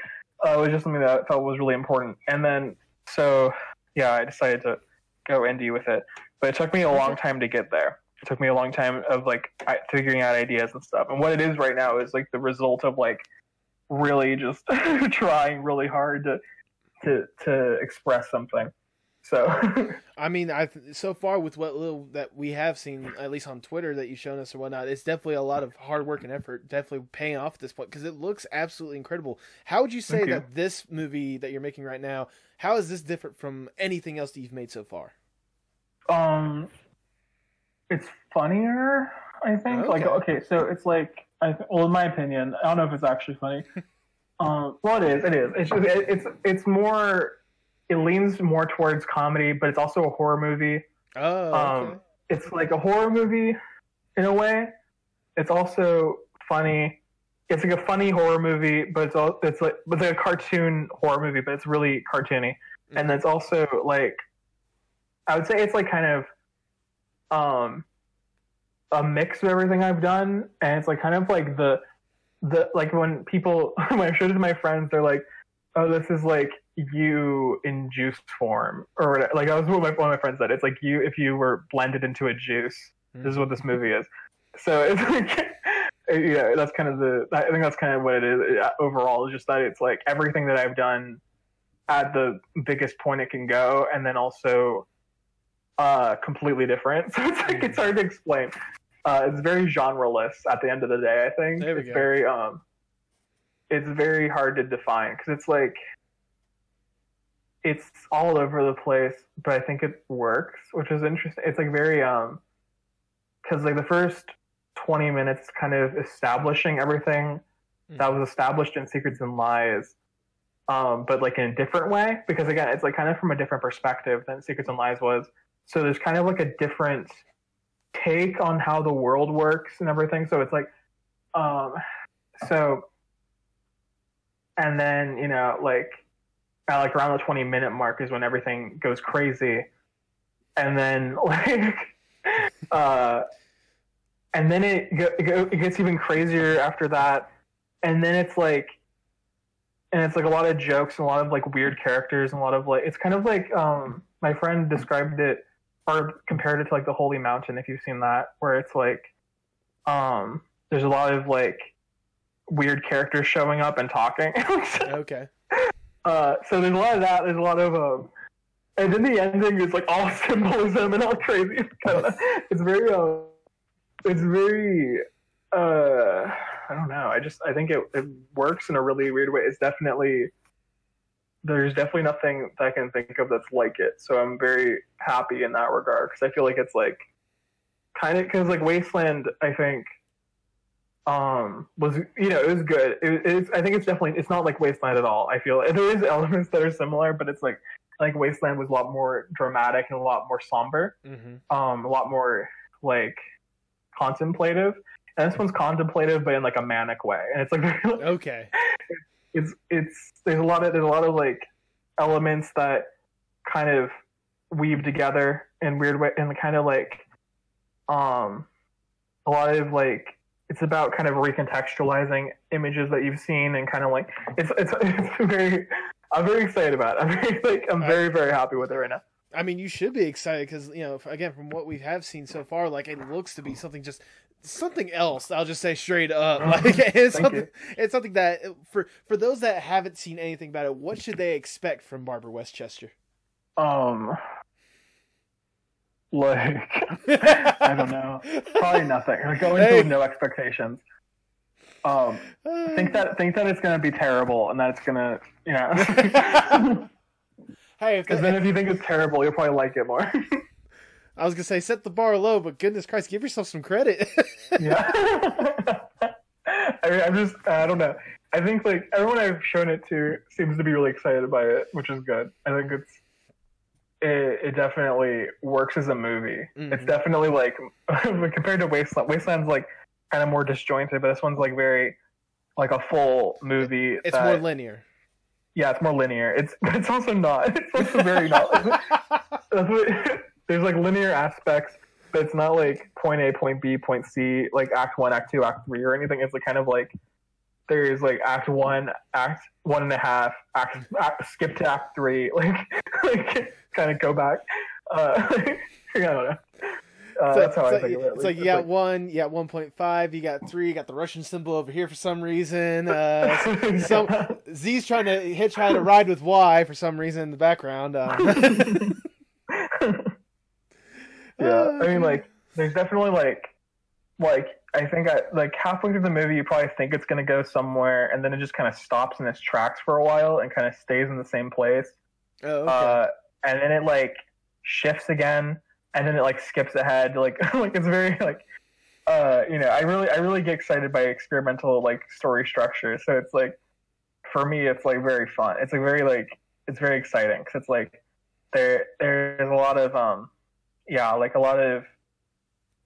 uh, was just something that I felt was really important. And then so yeah I decided to go indie with it. But it took me a long time to get there. It took me a long time of like figuring out ideas and stuff. And what it is right now is like the result of like really just trying really hard to to to express something so I mean, I so far with what little that we have seen, at least on Twitter that you've shown us or whatnot, it's definitely a lot of hard work and effort, definitely paying off at this point because it looks absolutely incredible. How would you say Thank you. that this movie that you're making right now, how is this different from anything else that you've made so far? Um, it's funnier. I think. Like, Okay. okay, so it's like, I th- well, in my opinion, I don't know if it's actually funny. um, well, it is. It is. It's just, it, it's it's more. It leans more towards comedy, but it's also a horror movie. Oh, Um, okay. It's like a horror movie, in a way. It's also funny. It's like a funny horror movie, but it's all it's like but it's like a cartoon horror movie, but it's really cartoony and Mhm. it's also like I would say it's like kind of um a mix of everything I've done, and it's like kind of like the the like when people when I showed it to my friends, they're like, "Oh, this is like you in juice form," or whatever. like that was what my, one of my friends said. It's like you if you were blended into a juice. This is what this movie is. So it's like. Yeah, that's kind of the. I think that's kind of what it is uh, overall. Is just that it's like everything that I've done at the biggest point it can go, and then also uh, completely different. So it's like it's hard to explain. Uh, it's very genreless at the end of the day. I think it's go. very um, it's very hard to define because it's like it's all over the place, but I think it works, which is interesting. It's like very um, because like the first twenty minutes kind of establishing everything that was established in Secrets and Lies, um, but like in a different way. Because again, it's like kind of from a different perspective than Secrets and Lies was. So there's kind of like a different take on how the world works and everything. So it's like, um, so, and then you know, like, at like around the twenty minute mark is when everything goes crazy, and then like, uh, and then it it gets even crazier after that, and then it's like. And it's like a lot of jokes and a lot of like weird characters and a lot of like it's kind of like um my friend described it or compared it to like the Holy Mountain, if you've seen that, where it's like, um, there's a lot of like weird characters showing up and talking. okay. Uh, so there's a lot of that. There's a lot of um, and then the ending is like all symbolism and all crazy. It's very uh, it's very uh, I don't know. I just I think it it works in a really weird way. It's definitely there's definitely nothing that I can think of that's like it. So I'm very happy in that regard because I feel like it's like kind of because like Wasteland, I think um was you know it was good. It, it's I think it's definitely it's not like Wasteland at all. I feel there is elements that are similar, but it's like like Wasteland was a lot more dramatic and a lot more somber, mm-hmm. um a lot more like contemplative. And this one's contemplative, but in like a manic way, and it's like okay it's it's there's a lot of there's a lot of like elements that kind of weave together in weird way and kind of like um a lot of like it's about kind of recontextualizing images that you've seen and kind of like it's it's it's very I'm very excited about it. I'm very like I'm very very happy with it right now. I mean, you should be excited because you know, again, from what we have seen so far, like it looks to be something just something else. I'll just say straight up, like it's something. It's something that for for those that haven't seen anything about it, what should they expect from Barber Westchester? Um, like I don't know, probably nothing. Like go into hey. with no expectations. Um, think that think that it's gonna be terrible and that it's gonna, you know. hey, because then if you think it's terrible, you'll probably like it more. I was gonna say set the bar low, but goodness Christ, give yourself some credit. yeah. I mean, I'm just I don't know. I think like everyone I've shown it to seems to be really excited by it, which is good. I think it's it, it definitely works as a movie. Mm-hmm. It's definitely like compared to Wasteland. Wasteland's like kind of more disjointed, but this one's like very like a full movie. It's that, more linear. Yeah, it's more linear. It's it's also not. It's also very not. What there's like linear aspects, but it's not like point A, point B, point C, like act one, act two, act three, or anything. It's like kind of like there's like act one, act one and a half, act, act skip to act three, like like kind of go back. Uh, I don't know. Uh, so, that's how so I think of it. It's like you got like, one, you got one point five, you got three, you got the Russian symbol over here for some reason. Uh, some Z's trying to hitchhike a ride with Y for some reason in the background. Um. yeah, I mean, like, there's definitely like, like I think I like halfway through the movie, you probably think it's gonna go somewhere, and then it just kind of stops in its tracks for a while and kind of stays in the same place. Oh, okay. Uh, and then it like shifts again, and then it like skips ahead. Like, like it's very like, uh, you know, I really, I really get excited by experimental like story structure. So it's like, for me, it's like very fun. It's like very like, it's very exciting because it's like there, there's a lot of um yeah, like a lot of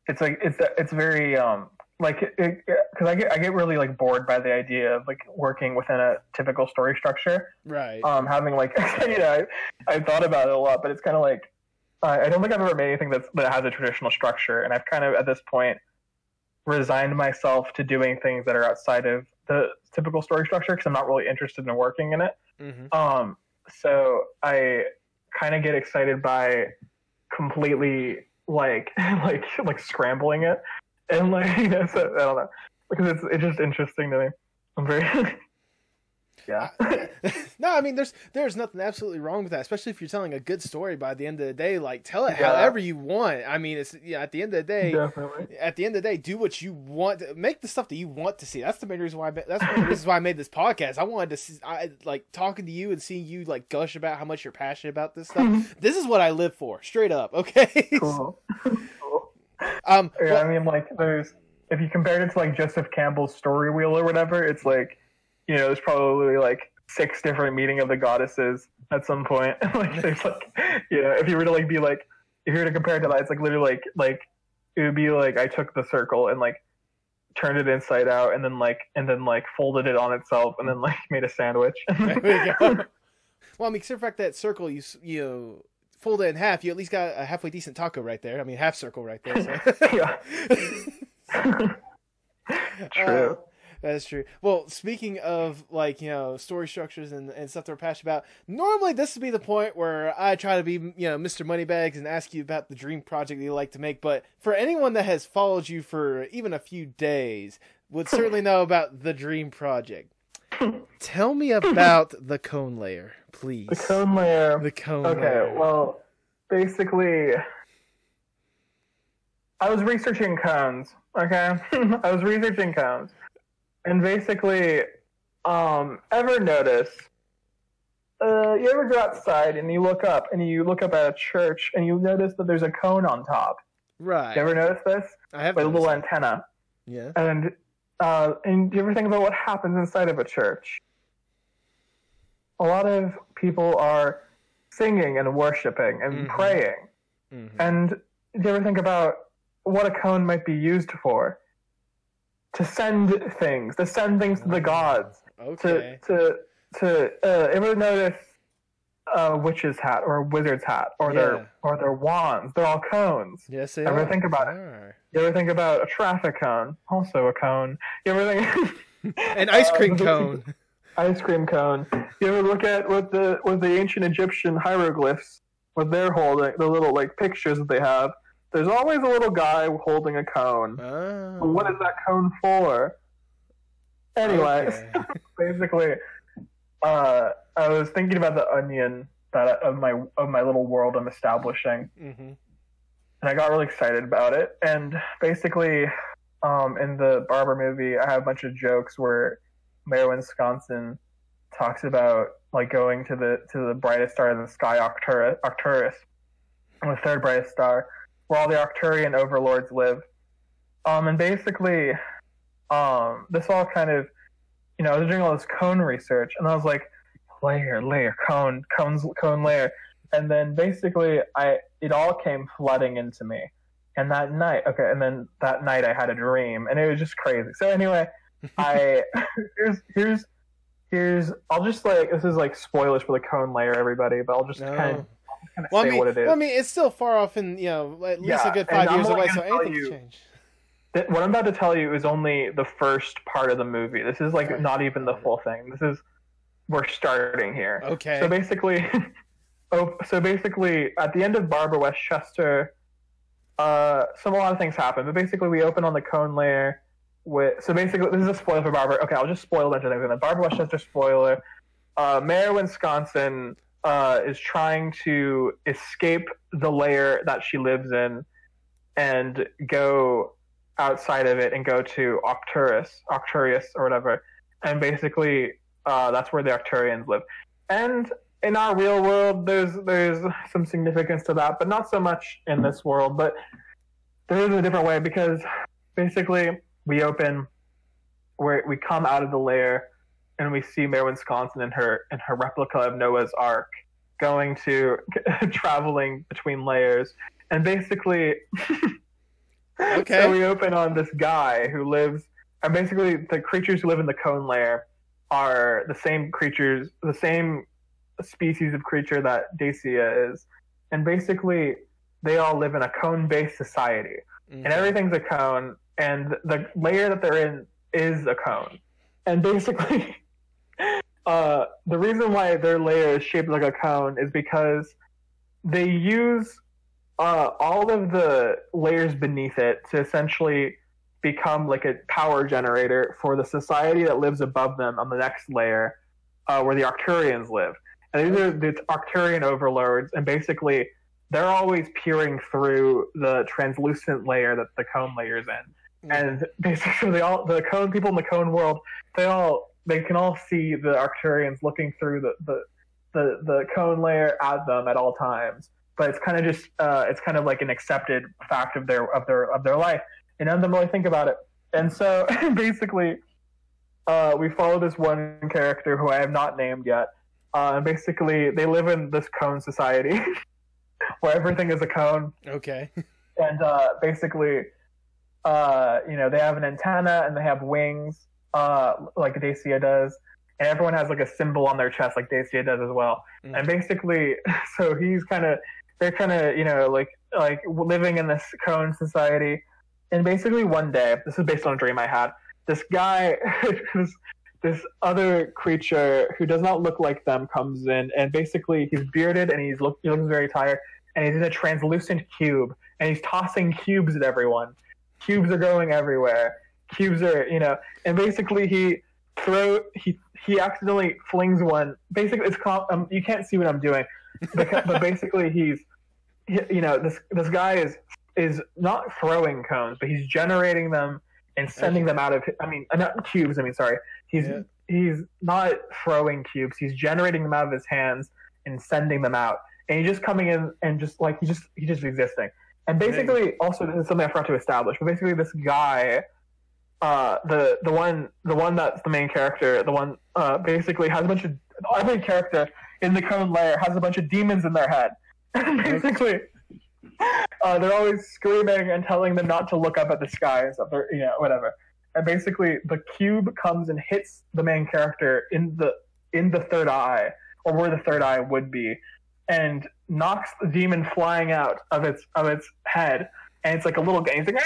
it's like it's it's very um like because I get I get really like bored by the idea of like working within a typical story structure. Right. Um, having like you know I I've thought about it a lot, but it's kind of like I don't think I've ever made anything that's that has a traditional structure, and I've kind of at this point resigned myself to doing things that are outside of the typical story structure because I'm not really interested in working in it. Mm-hmm. Um, so I kind of get excited by completely like like like scrambling it and like you know, so, I don't know because it's it's just interesting to me. I'm very yeah. no, I mean there's there's nothing absolutely wrong with that, especially if you're telling a good story by the end of the day. Like tell it yeah. however you want. I mean it's yeah, at the end of the day Definitely. at the end of the day, do what you want to, make the stuff that you want to see. That's the main reason why I, that's one of the reasons why I made this podcast. I wanted to see I like talking to you and seeing you like gush about how much you're passionate about this stuff. this is what I live for, straight up, okay? Cool. Cool. Um yeah, well, I mean like there's if you compared it to like Joseph Campbell's story wheel or whatever, it's like you know, there's probably like six different meaning of the goddesses at some point. like there's like you know, if you were to like be like if you were to compare it to that, it's like literally like like it would be like I took the circle and like turned it inside out and then like and then like folded it on itself and then like made a sandwich. There we go. Well, I mean, except for fact that circle, you you know, fold it in half, you at least got a halfway decent taco right there. I mean, half circle right there. So. True. Uh, That's true. Well, speaking of like you know story structures and, and stuff they're passionate about, normally this would be the point where I try to be you know Mr. Moneybags and ask you about the dream project that you like to make. But for anyone that has followed you for even a few days, would certainly know about the dream project. Tell me about the cone layer, please. the cone layer. The cone Okay, layer. well, basically, I was researching cones. Okay, I was researching cones, and basically, um, ever notice? Uh, you ever go outside and you look up and you look up at a church and you notice that there's a cone on top? right. You ever notice this? I have With a little antenna. Yeah. And uh, and do you ever think about what happens inside of a church? A lot of people are singing and worshiping and Mhm. praying. Mhm. And do you ever think about what a cone might be used for? To send things, to send things to the gods, Okay. to to to uh, ever notice a witch's hat or a wizard's hat or Yeah. their or their wands? They're all cones. Yes, they Ever are. think about They it? are. You ever think about a traffic cone? Also a cone. You ever think An ice Uh, cream the- cone. Ice cream cone? You ever look at what the what the ancient Egyptian hieroglyphs, what they're holding, the little like pictures that they have? There's always a little guy holding a cone. Oh. But What is that cone for? Anyway, Okay. basically, uh, I was thinking about the onion that of my of my little world I'm establishing, hmm and I got really excited about it. And basically, um, in the Barber movie, I have a bunch of jokes where Mayor Wisconsin talks about like going to the to the brightest star in the sky, Arcturus, Arcturus, the third brightest star, where all the Arcturian overlords live. Um, and basically, um, this all kind of, you know, I was doing all this cone research, and I was like, layer, layer, cone, cones, cone layer, and then basically, I it all came flooding into me. And that night, okay, and then that night I had a dream, and it was just crazy. So anyway, I here's here's here's I'll just like this is like spoilers for the cone layer, everybody, but I'll just No. kind of kind of Well, say I mean, what it is. well, I mean, it's still far off, in you know, at least a good five years away, so tell anything can change. Th- what I'm about to tell you is only the first part of the movie. This is like Okay. not even the full thing. This is we're starting here. Okay. So basically, oh, so basically, at the end of Barber Westchester, uh, some a lot of things happen. But basically, we open on the cone layer. With so basically, this is a spoiler for Barber. Okay, I'll just spoil a bunch of things. And then Barber Westchester spoiler. Uh, Mayor Wisconsin uh, is trying to escape the layer that she lives in, and go outside of it and go to Arcturus, Arcturus or whatever. And basically, uh, that's where the Arcturians live. And in our real world, there's there's some significance to that, but not so much in this world. But there is a different way because basically we open where we come out of the layer and we see Mayor Wisconsin and her and her replica of Noah's Ark going to traveling between layers, and basically. Okay. So we open on this guy who lives, and basically the creatures who live in the cone layer are the same creatures, the same species of creature that Dacia is, and basically they all live in a cone-based society, and mm-hmm. everything's a cone, and the layer that they're in is a cone, and basically. Uh, the reason why their layer is shaped like a cone is because they use uh, all of the layers beneath it to essentially become like a power generator for the society that lives above them on the next layer, uh, where the Arcturians live. And these are the Arcturian overlords, and basically they're always peering through the translucent layer that the cone layer is in. And basically, they all the cone people in the cone world, they all they can all see the Arcturians looking through the the the, the cone layer at them at all times but it's kind of just uh, it's kind of like an accepted fact of their of their of their life, and none of them really think about it. And so basically, uh, we follow this one character who I have not named yet. Uh, and basically, they live in this cone society where everything is a cone, Okay. and uh, basically, uh, you know, they have an antenna and they have wings, uh, like Dacia does, and everyone has like a symbol on their chest, like Dacia does as well. Mm. And basically, so he's kind of, they're kind of, you know, like like living in this cone society. And basically, one day, this is based on a dream I had. This guy, this, this other creature who does not look like them comes in, and basically he's bearded and he's look, he looks very tired, and he's in a translucent cube, and he's tossing cubes at everyone. Cubes are going everywhere. Cubes are, you know, and basically he throw he he accidentally flings one. Basically, it's um, you can't see what I'm doing, because, but basically he's he, you know this this guy is is not throwing cones, but he's generating them and sending them out of. I mean, uh, not cubes. I mean, sorry. He's Yeah. he's not throwing cubes. He's generating them out of his hands and sending them out. And he's just coming in and just like he just he's just existing. And basically, also this is something I forgot to establish. But basically, this guy, uh, the the one the one that's the main character, the one uh, basically has a bunch of every character in the cone layer has a bunch of demons in their head. And basically, uh, they're always screaming and telling them not to look up at the sky and stuff, or, you know, whatever. And basically, the cube comes and hits the main character in the in the third eye, or where the third eye would be, and knocks the demon flying out of its of its head. And it's like a little guy. He's like,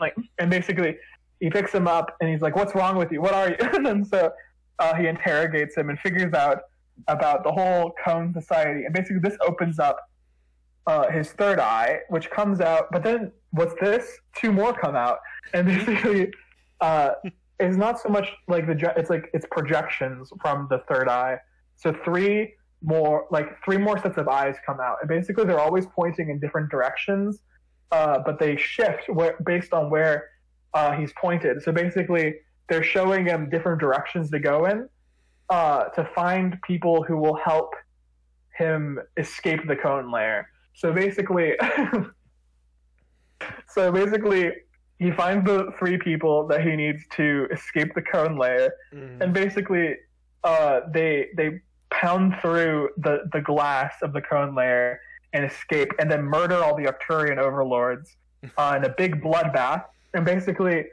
like, and basically, he picks him up and he's like, "What's wrong with you? What are you?" and so uh, he interrogates him and figures out about the whole cone society. And basically, this opens up uh, his third eye, which comes out. But then, what's this? Two more come out, and basically, uh, it's not so much like the. It's like it's projections from the third eye. So three more, like three more sets of eyes come out, and basically, they're always pointing in different directions, uh, but they shift where, based on where uh, he's pointed. So basically, they're showing him different directions to go in uh, to find people who will help him escape the cone layer. So basically, so basically, he finds the three people that he needs to escape the cone layer, Mhm. and basically, uh, they they pound through the the glass of the cone layer and escape, and then murder all the Arcturian overlords uh, in a big bloodbath. And basically,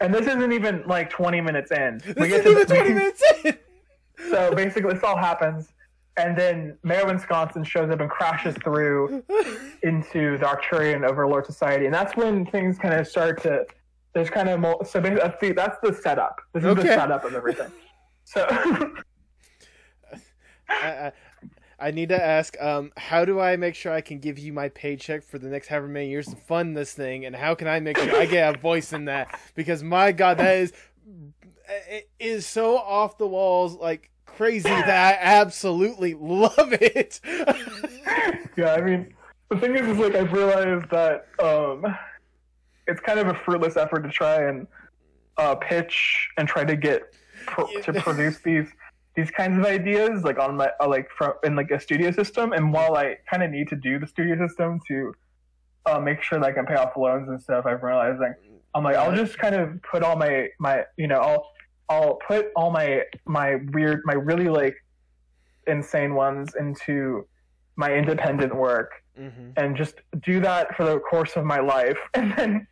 and this isn't even like 20 minutes in. This We isn't get to even the- 20 minutes in. so basically, this all happens, and then Mayor Wisconsin shows up and crashes through into the Arcturian Overlord Society, and that's when things kind of start to. There's kind of so basically that's the, that's the setup. This is Okay. the setup of everything. So I, I, I need to ask, um, how do I make sure I can give you my paycheck for the next however many years to fund this thing, and how can I make sure I get a voice in that? Because my God, that is it is so off the walls, like crazy that I absolutely love it. yeah, I mean, the thing is, is like I've realized that um, it's kind of a fruitless effort to try and uh, pitch and try to get pro- to produce these these kinds of ideas like on my uh, like from in like a studio system. And while I kind of need to do the studio system to uh, make sure that I can pay off loans and stuff, I'm realizing I'm like I'll just kind of put all my my you know I'll I'll put all my my weird my really like insane ones into my independent work hmm and just do that for the course of my life and then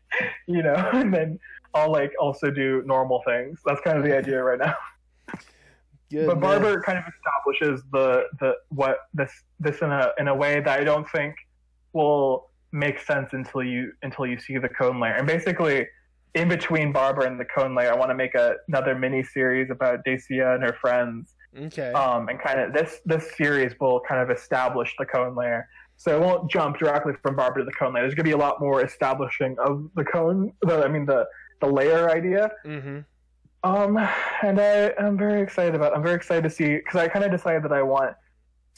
you know and then I'll like also do normal things. That's kind of the idea right now. But Barber kind of establishes the the what this this in a in a way that I don't think will make sense until you until you see the cone layer. And basically, in between Barber and the cone layer, I want to make a, another mini series about Dacia and her friends. Okay. Um, and kind of this this series will kind of establish the cone layer. So it won't jump directly from Barber to the cone layer. There's gonna be a lot more establishing of the cone. The, I mean the the layer idea. hmm Um, and I am very excited about. I'm very excited to see because I kind of decided that I want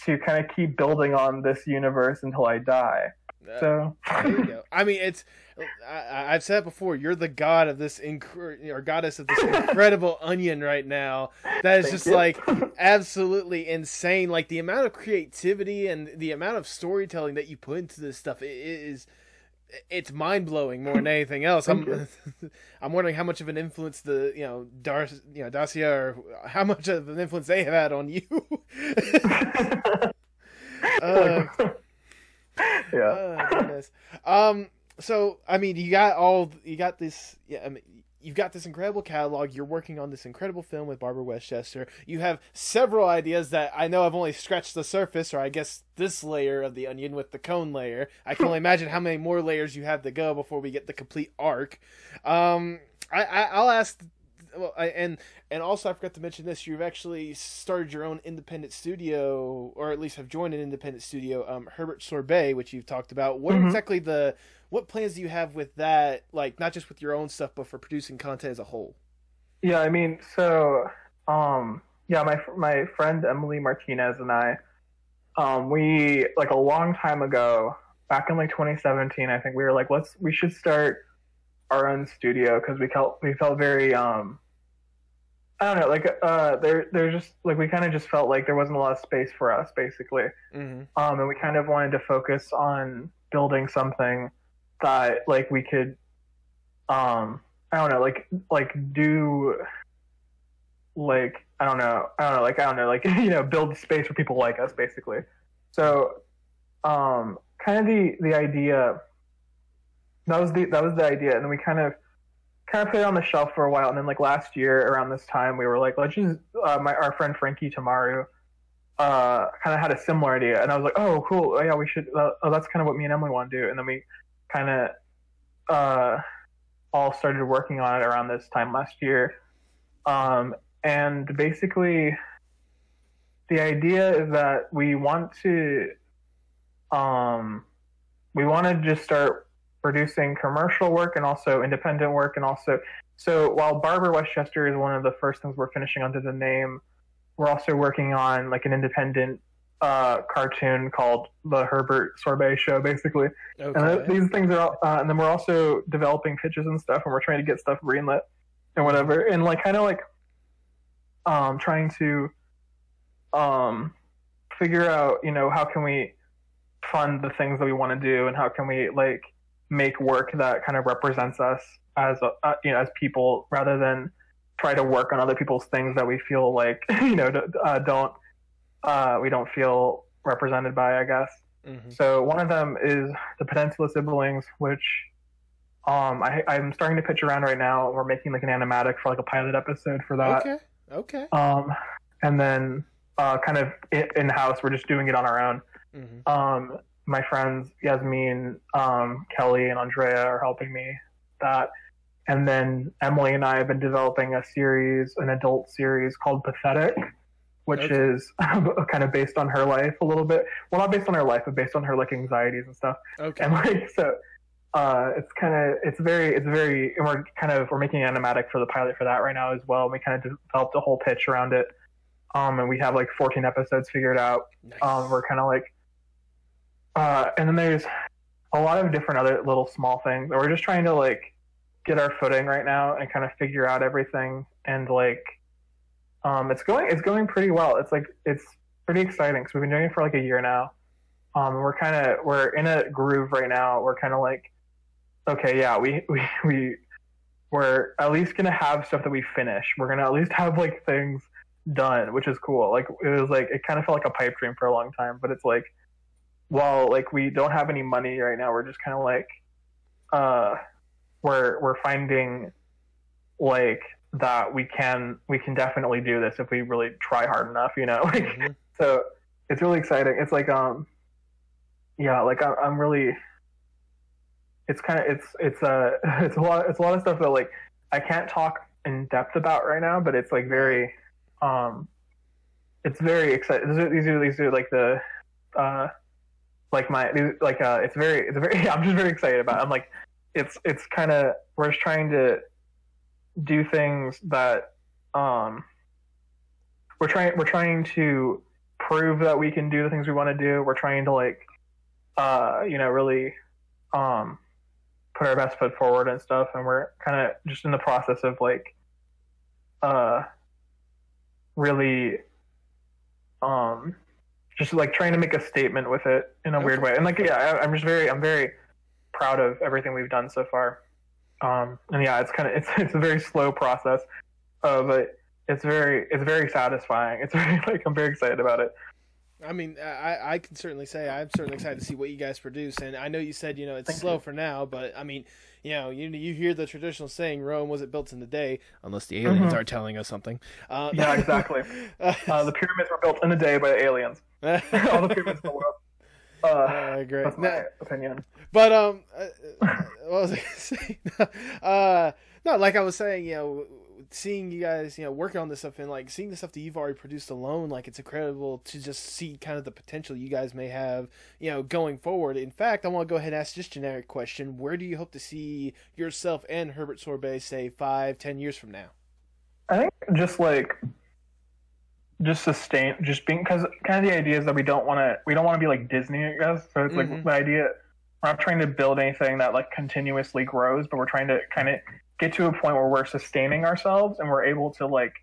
to kind of keep building on this universe until I die. So you go. I mean, it's. I, I've said it before. You're the god of this, incre- or goddess of this incredible onion right now. That is Thank just you. like absolutely insane. Like the amount of creativity and the amount of storytelling that you put into this stuff i- is. It's mind blowing more than anything else. I'm, I'm wondering how much of an influence the you know Dar you know Dacia or how much of an influence they have had on you. Uh, yeah. Oh, um. So I mean, you got all you got this. Yeah. I mean, you've got this incredible catalog. You're working on this incredible film with Barber Westchester. You have several ideas that I know I've only scratched the surface, or I guess this layer of the onion with the cone layer. I can only imagine how many more layers you have to go before we get the complete arc. Um, I, I I'll ask. Well, I, and and also I forgot to mention this. You've actually started your own independent studio, or at least have joined an independent studio, um, Herbert Sorbet, which you've talked about. What Mhm. exactly the what plans do you have with that? Like not just with your own stuff, but for producing content as a whole. Yeah, I mean, so um yeah, my my friend Emily Martinez and I um we like a long time ago, back in like 2017, I think we were like let's we should start our own studio cuz we felt we felt very um I don't know, like uh there there's just like we kind of just felt like there wasn't a lot of space for us basically. Mm-hmm. Um and we kind of wanted to focus on building something that like we could um I don't know, like like do like I don't know, I don't know, like I don't know, like you know, build space for people like us basically. So um kind of the the idea that was the that was the idea and then we kind of kind of put it on the shelf for a while and then like last year around this time we were like let's just uh, my our friend Frankie Tamaru uh kind of had a similar idea and I was like oh cool oh, yeah we should uh, oh that's kind of what me and Emily want to do and then we kind of uh all started working on it around this time last year. Um and basically the idea is that we want to um we want to just start producing commercial work and also independent work and also so while Barber Westchester is one of the first things we're finishing under the name we're also working on like an independent uh, cartoon called the Herbert Sorbet Show, basically. And th- Okay. these things are, all- uh, and then we're also developing pitches and stuff, and we're trying to get stuff greenlit and whatever, and like kind of like, um, trying to, um, figure out, you know, how can we fund the things that we want to do, and how can we like make work that kind of represents us as a, uh, you know as people rather than try to work on other people's things that we feel like you know d- uh, don't uh, we don't feel represented by, I guess. Mhm. So one of them is the Peninsula Siblings, which um, I, I'm starting to pitch around right now. We're making like an animatic for like a pilot episode for that. Okay. Okay. Um, and then uh, kind of in house, we're just doing it on our own. Mm-hmm. Um, my friends Yasmin, um, Kelly, and Andrea are helping me that. And then Emily and I have been developing a series, an adult series called Pathetic, which Okay. is kind of based on her life a little bit. Well, not based on her life, but based on her like anxieties and stuff. Okay. And like so, uh, it's kind of it's very it's very and we're kind of we're making an animatic for the pilot for that right now as well. We kind of developed a whole pitch around it. Um, and we have like 14 episodes figured out Nice. um, we're kind of like, uh, and then there's a lot of different other little small things. We're just trying to like get our footing right now and kind of figure out everything. And like, um, it's going, it's going pretty well. It's like, it's pretty exciting because we've been doing it for like a year now. Um, we're kind of, we're in a groove right now. We're kind of like, okay, yeah, we, we, we, we're at least gonna have stuff that we finish. We're gonna at least have like things done, which is cool. Like it was like it kind of felt like a pipe dream for a long time, but it's like while like we don't have any money right now, we're just kind of like uh we're we're finding like that we can we can definitely do this if we really try hard enough, you know. Like Mhm. so it's really exciting. It's like um yeah, like I'm, I'm really it's kind of it's it's a it's a lot it's a lot of stuff that like I can't talk in depth about right now, but it's like very um it's very exciting. These are, these are these are like the uh like my like uh it's very it's very I'm just very excited about. It. I'm like it's it's kind of we're just trying to do things that um we're trying we're trying to prove that we can do the things we want to do. We're trying to like uh you know really um put our best foot forward and stuff and we're kind of just in the process of like uh really um just like trying to make a statement with it in a weird way. And like yeah I, i'm just very i'm very proud of everything we've done so far um and yeah it's kind of it's it's a very slow process uh but it's very it's very satisfying it's very like i'm very excited about it I mean, I, I can certainly say I'm certainly excited to see what you guys produce, and I know you said you know it's Thank slow you. for now, but I mean, you know, you you hear the traditional saying Rome wasn't built in a day, unless the aliens Mhm. are telling us something. Uh, Yeah, exactly. Uh, the pyramids were built in a day by the aliens. All the pyramids in the world. Uh, Uh, great. that's my No, opinion. but um, uh, uh, what was I gonna say? uh, no, like I was saying, you know, seeing you guys, you know, working on this stuff and like seeing the stuff that you've already produced alone, like it's incredible to just see kind of the potential you guys may have, you know, going forward. In fact, I want to go ahead and ask this generic question: Where do you hope to see yourself and Herbert Sorbet, say five, ten years from now? I think just like just sustain just being because kind of the idea is that we don't want to we don't want to be like Disney I guess so it's Mhm. like the idea we're not trying to build anything that like continuously grows but we're trying to kind of get to a point where we're sustaining ourselves and we're able to like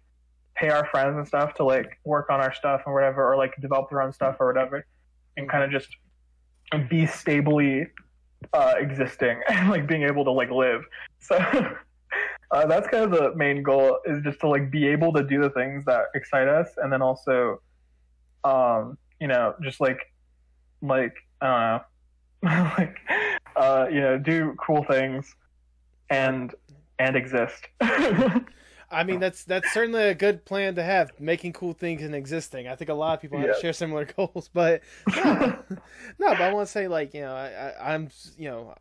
pay our friends and stuff to like work on our stuff and whatever or like develop their own stuff or whatever and kind of just be stably uh, existing and like being able to like live so uh, that's kind of the main goal is just to like be able to do the things that excite us and then also um you know just like like i don't know like uh you know do cool things and and exist I mean, that's that's certainly a good plan to have, making cool things and existing. I think a lot of people Yeah. share similar goals, but no, no, but I want to say like you know, I, I, I'm you know,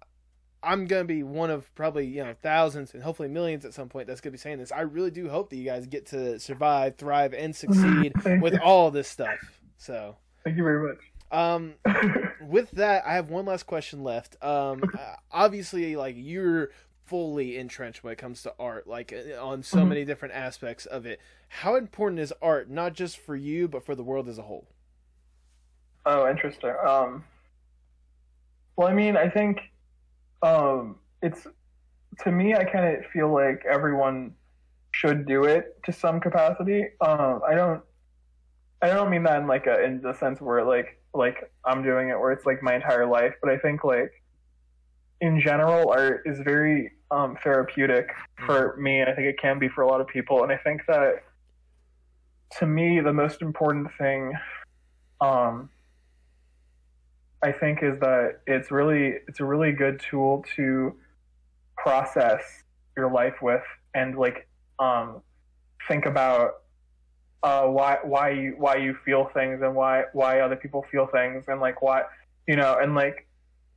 I'm gonna be one of probably you know thousands and hopefully millions at some point that's gonna be saying this. I really do hope that you guys get to survive, thrive, and succeed with you. all this stuff. So. thank you very much. Um, much with that, I have one last question left. Um, uh, obviously, like you're fully entrenched when it comes to art, like uh, on so Mhm. many different aspects of it. How important is art, not just for you, but for the world as a whole? Oh, interesting. Um, well, I mean, I think um, it's to me. I kind of feel like everyone should do it to some capacity. Um, I don't. I don't mean that in like a in the sense where like like I'm doing it where it's like my entire life, but I think like in general, art is very um, therapeutic for me, and I think it can be for a lot of people. And I think that to me, the most important thing um, I think is that it's really it's a really good tool to process your life with and like um think about uh why why you why you feel things and why why other people feel things and like why you know and like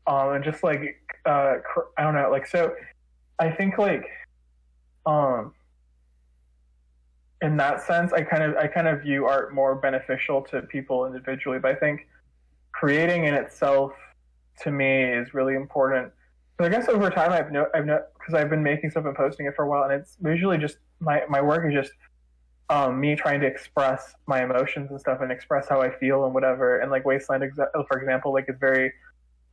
um and just like uh I don't know like so I think like um in that sense I kind of I kind of view art more beneficial to people individually but I think creating in itself to me is really important. So I guess over time I've no I've no because I've been making stuff and posting it for a while, and it's usually just my my work is just um, me trying to express my emotions and stuff and express how I feel and whatever. And like Wasteland, exa- for example, like it's very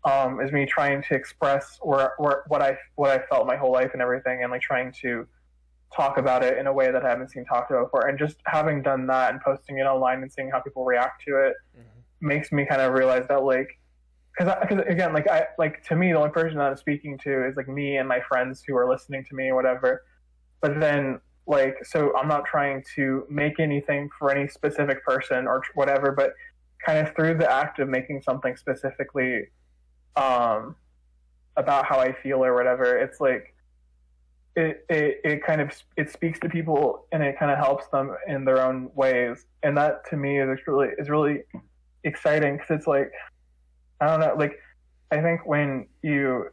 um, is me trying to express or, or what I what I felt my whole life and everything, and like trying to talk about it in a way that I haven't seen talked about before. And just having done that and posting it online and seeing how people react to it makes me kind of realize that like because because again like I like to me the only person that I'm speaking to is like me and my friends who are listening to me or whatever. But then like so I'm not trying to make anything for any specific person or whatever, but kind of through the act of making something specifically um about how I feel or whatever, it's like it, it, it kind of it speaks to people and it kind of helps them in their own ways and that to me is really is really exciting because it's like I don't know, like I think when you,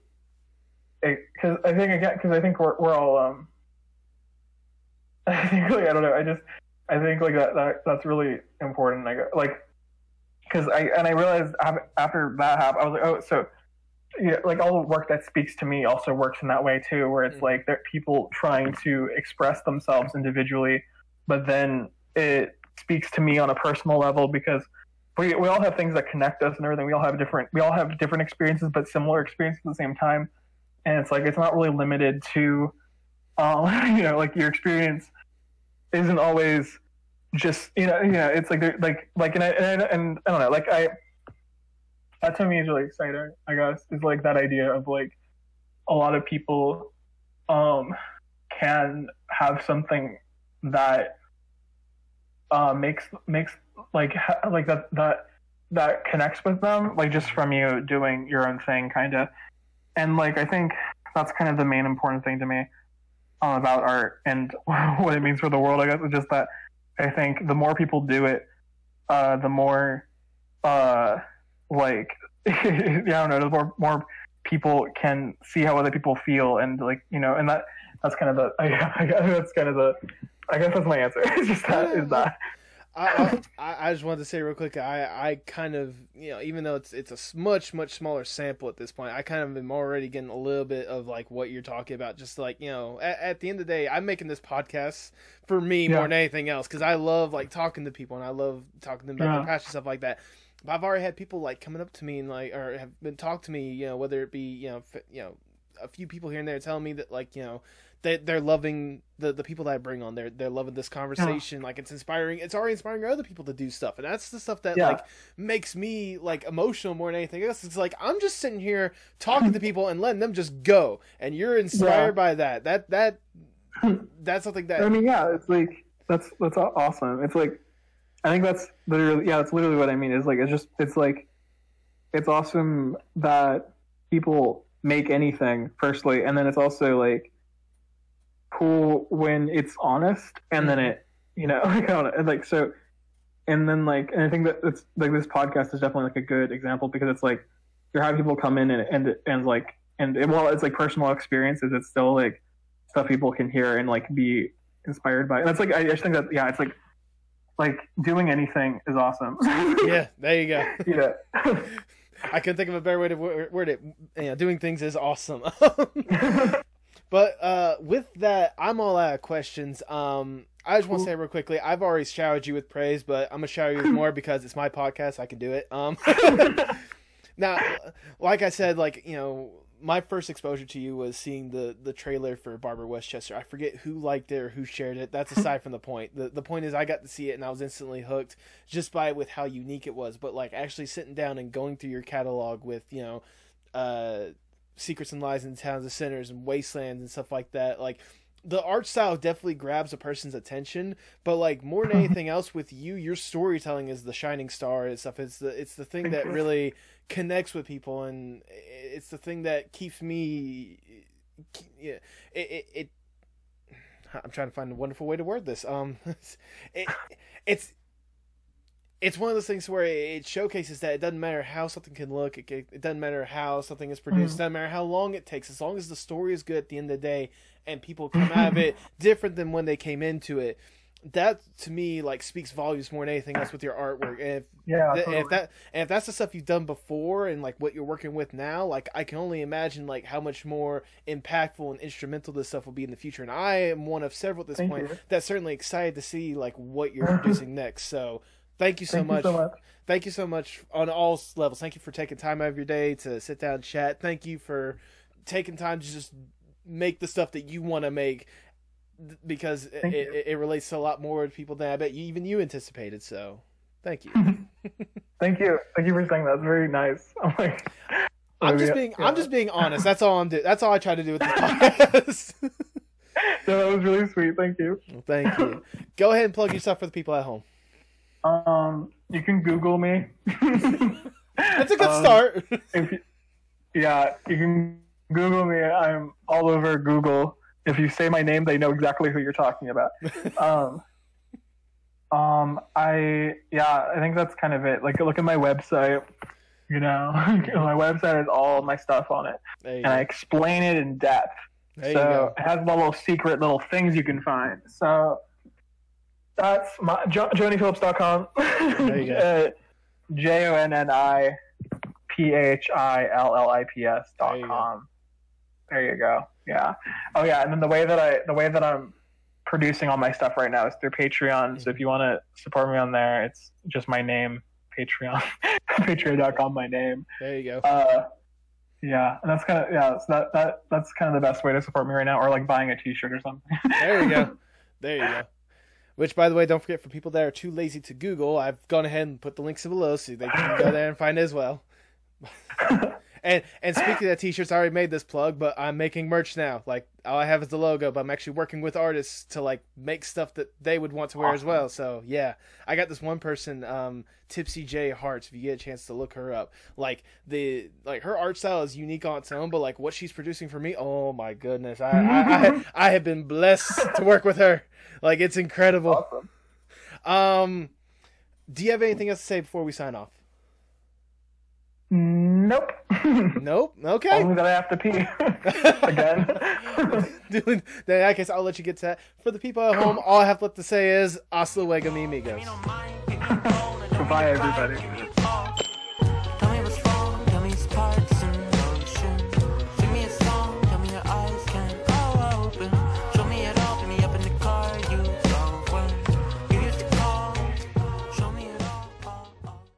because I think again, because I think we're we're all um, I think like I don't know, I just I think like that, that that's really important. Like like because I and I realized after that happened, I was like, oh, so yeah, like all the work that speaks to me also works in that way too, where it's Mhm. like they're people trying to express themselves individually, but then it speaks to me on a personal level because we, we all have things that connect us and everything. We all have different we all have different experiences, but similar experiences at the same time. And it's like it's not really limited to, um, you know, like your experience isn't always just you know you know it's like like like and I, and I, and I don't know like I that to me is really exciting. I guess is like that idea of like a lot of people um can have something that uh makes makes like ha- like that that that connects with them, like just from you doing your own thing, kind of. And like I think that's kind of the main important thing to me um, about art and what it means for the world. I guess is just that I think the more people do it, uh, the more uh, like yeah, I don't know, the more more people can see how other people feel and like you know, and that that's kind of the I, I that's kind of the I guess that's my answer. it's just that is that. I, I, I just wanted to say real quick. I, I kind of you know even though it's it's a much much smaller sample at this point, I kind of am already getting a little bit of like what you're talking about. Just like you know, at, at the end of the day, I'm making this podcast for me Yeah. more than anything else because I love like talking to people and I love talking to them about Yeah. passion stuff like that. But I've already had people like coming up to me and like or have been talk to me, you know, whether it be you know f- you know a few people here and there telling me that like you know they they're loving the the people that I bring on. They're they're loving this conversation. Like it's inspiring. It's already inspiring other people to do stuff, and that's the stuff that Yeah. like makes me like emotional more than anything else. It's like I'm just sitting here talking to people and letting them just go, and you're inspired Yeah. by that. That that that's something that I mean, yeah, it's like that's that's awesome. It's like I think that's literally yeah, that's literally what I mean. Is like it's just it's like it's awesome that people make anything firstly, and then it's also like cool when it's honest, and then mm-hmm. it you know like I don't know, and, like so, and then like and I think that it's like this podcast is definitely like a good example because it's like you're having people come in and and and like and it, while it's like personal experiences, it's still like stuff people can hear and like be inspired by. And that's like I just think that yeah, it's like like doing anything is awesome. yeah. There you go. yeah. I couldn't think of a better way to word it. Know, doing things is awesome. But uh, with that, I'm all out of questions. Um, I just want to say real quickly, I've already showered you with praise, but I'm gonna shower you with more because it's my podcast. I can do it. Um, now, like I said, like you know, my first exposure to you was seeing the the trailer for Barber Westchester. I forget who liked it or who shared it. That's aside from the point. the The point is, I got to see it and I was instantly hooked just by with how unique it was. But like actually sitting down and going through your catalog with you know, uh, Secrets and Lies in Towns of Sinners and Wastelands and stuff like that, like. The art style definitely grabs a person's attention, but like more than anything else with you, your storytelling is the shining star and stuff. It's the it's the thing that really connects with people and it's the thing that keeps me yeah it, it, it i'm trying to find a wonderful way to word this um it, it's it's one of those things where it showcases that it doesn't matter how something can look it, it doesn't matter how something is produced Mhm. it doesn't matter how long it takes as long as the story is good at the end of the day and people come out of it different than when they came into it that to me like speaks volumes more than anything else with your artwork and if yeah. Totally. if that and if that's the stuff you've done before and like what you're working with now like i can only imagine like how much more impactful and instrumental this stuff will be in the future and i am one of several at this Thank point you. that's certainly excited to see like what you're producing next so thank you so Thank much you so much. thank you so much on all levels thank you for taking time out of your day to sit down and chat thank you for taking time to just make the stuff that you want to make because it, it, it relates to a lot more people than i bet you even you anticipated so thank you Thank you. Thank you for saying that. It's very nice. Oh I'm like I'm just being yeah. I'm just being honest. That's all I'm doing. That's all I try to do with this podcast. No, that was really sweet. Thank you. Well, Thank you. Go ahead and plug yourself for the people at home. Um, you can Google me. That's a good Um, start. if you, yeah, you can Google me. I'm all over Google. If you say my name, they know exactly who you're talking about. um, um, I yeah, I think that's kind of it. Like, look at my website. You know, my website has all my stuff on it, and I explain it in depth. There so go. it has the little secret little things you can find. So that's my jo- JonniPhillips.com. There you go. uh, J O N N I P H I L L I P S There dot you go. com. There you go. Yeah. Oh yeah, and then the way that I the way that I'm producing all my stuff right now is through Patreon. So if you want to support me on there, it's just my name, Patreon. Patreon.com my name. There you go. Uh yeah, and that's kind of yeah. So that that that's kind of the best way to support me right now, or like buying a T-shirt or something. There you go. There you go. Which, by the way, don't forget for people that are too lazy to Google, I've gone ahead and put the links below so they can go there and find it as well. And and speaking of t-shirts, I already made this plug, but I'm making merch now. Like all I have is the logo, but I'm actually working with artists to like make stuff that they would want to wear as well. So yeah, I got this one person, um, Tipsy J Hearts. If you get a chance to look her up, like the like her art style is unique on its own, but like what she's producing for me, oh my goodness, I I, I, I have been blessed to work with her. Like it's incredible. Awesome. Um, do you have anything else to say before we sign off? Nope. Nope. Okay. Only that I have to pee again. Doing then, in that case, I'll let you get to that. For the people at home, all I have left to say is hasta luego, mi amigos. Goodbye, everybody.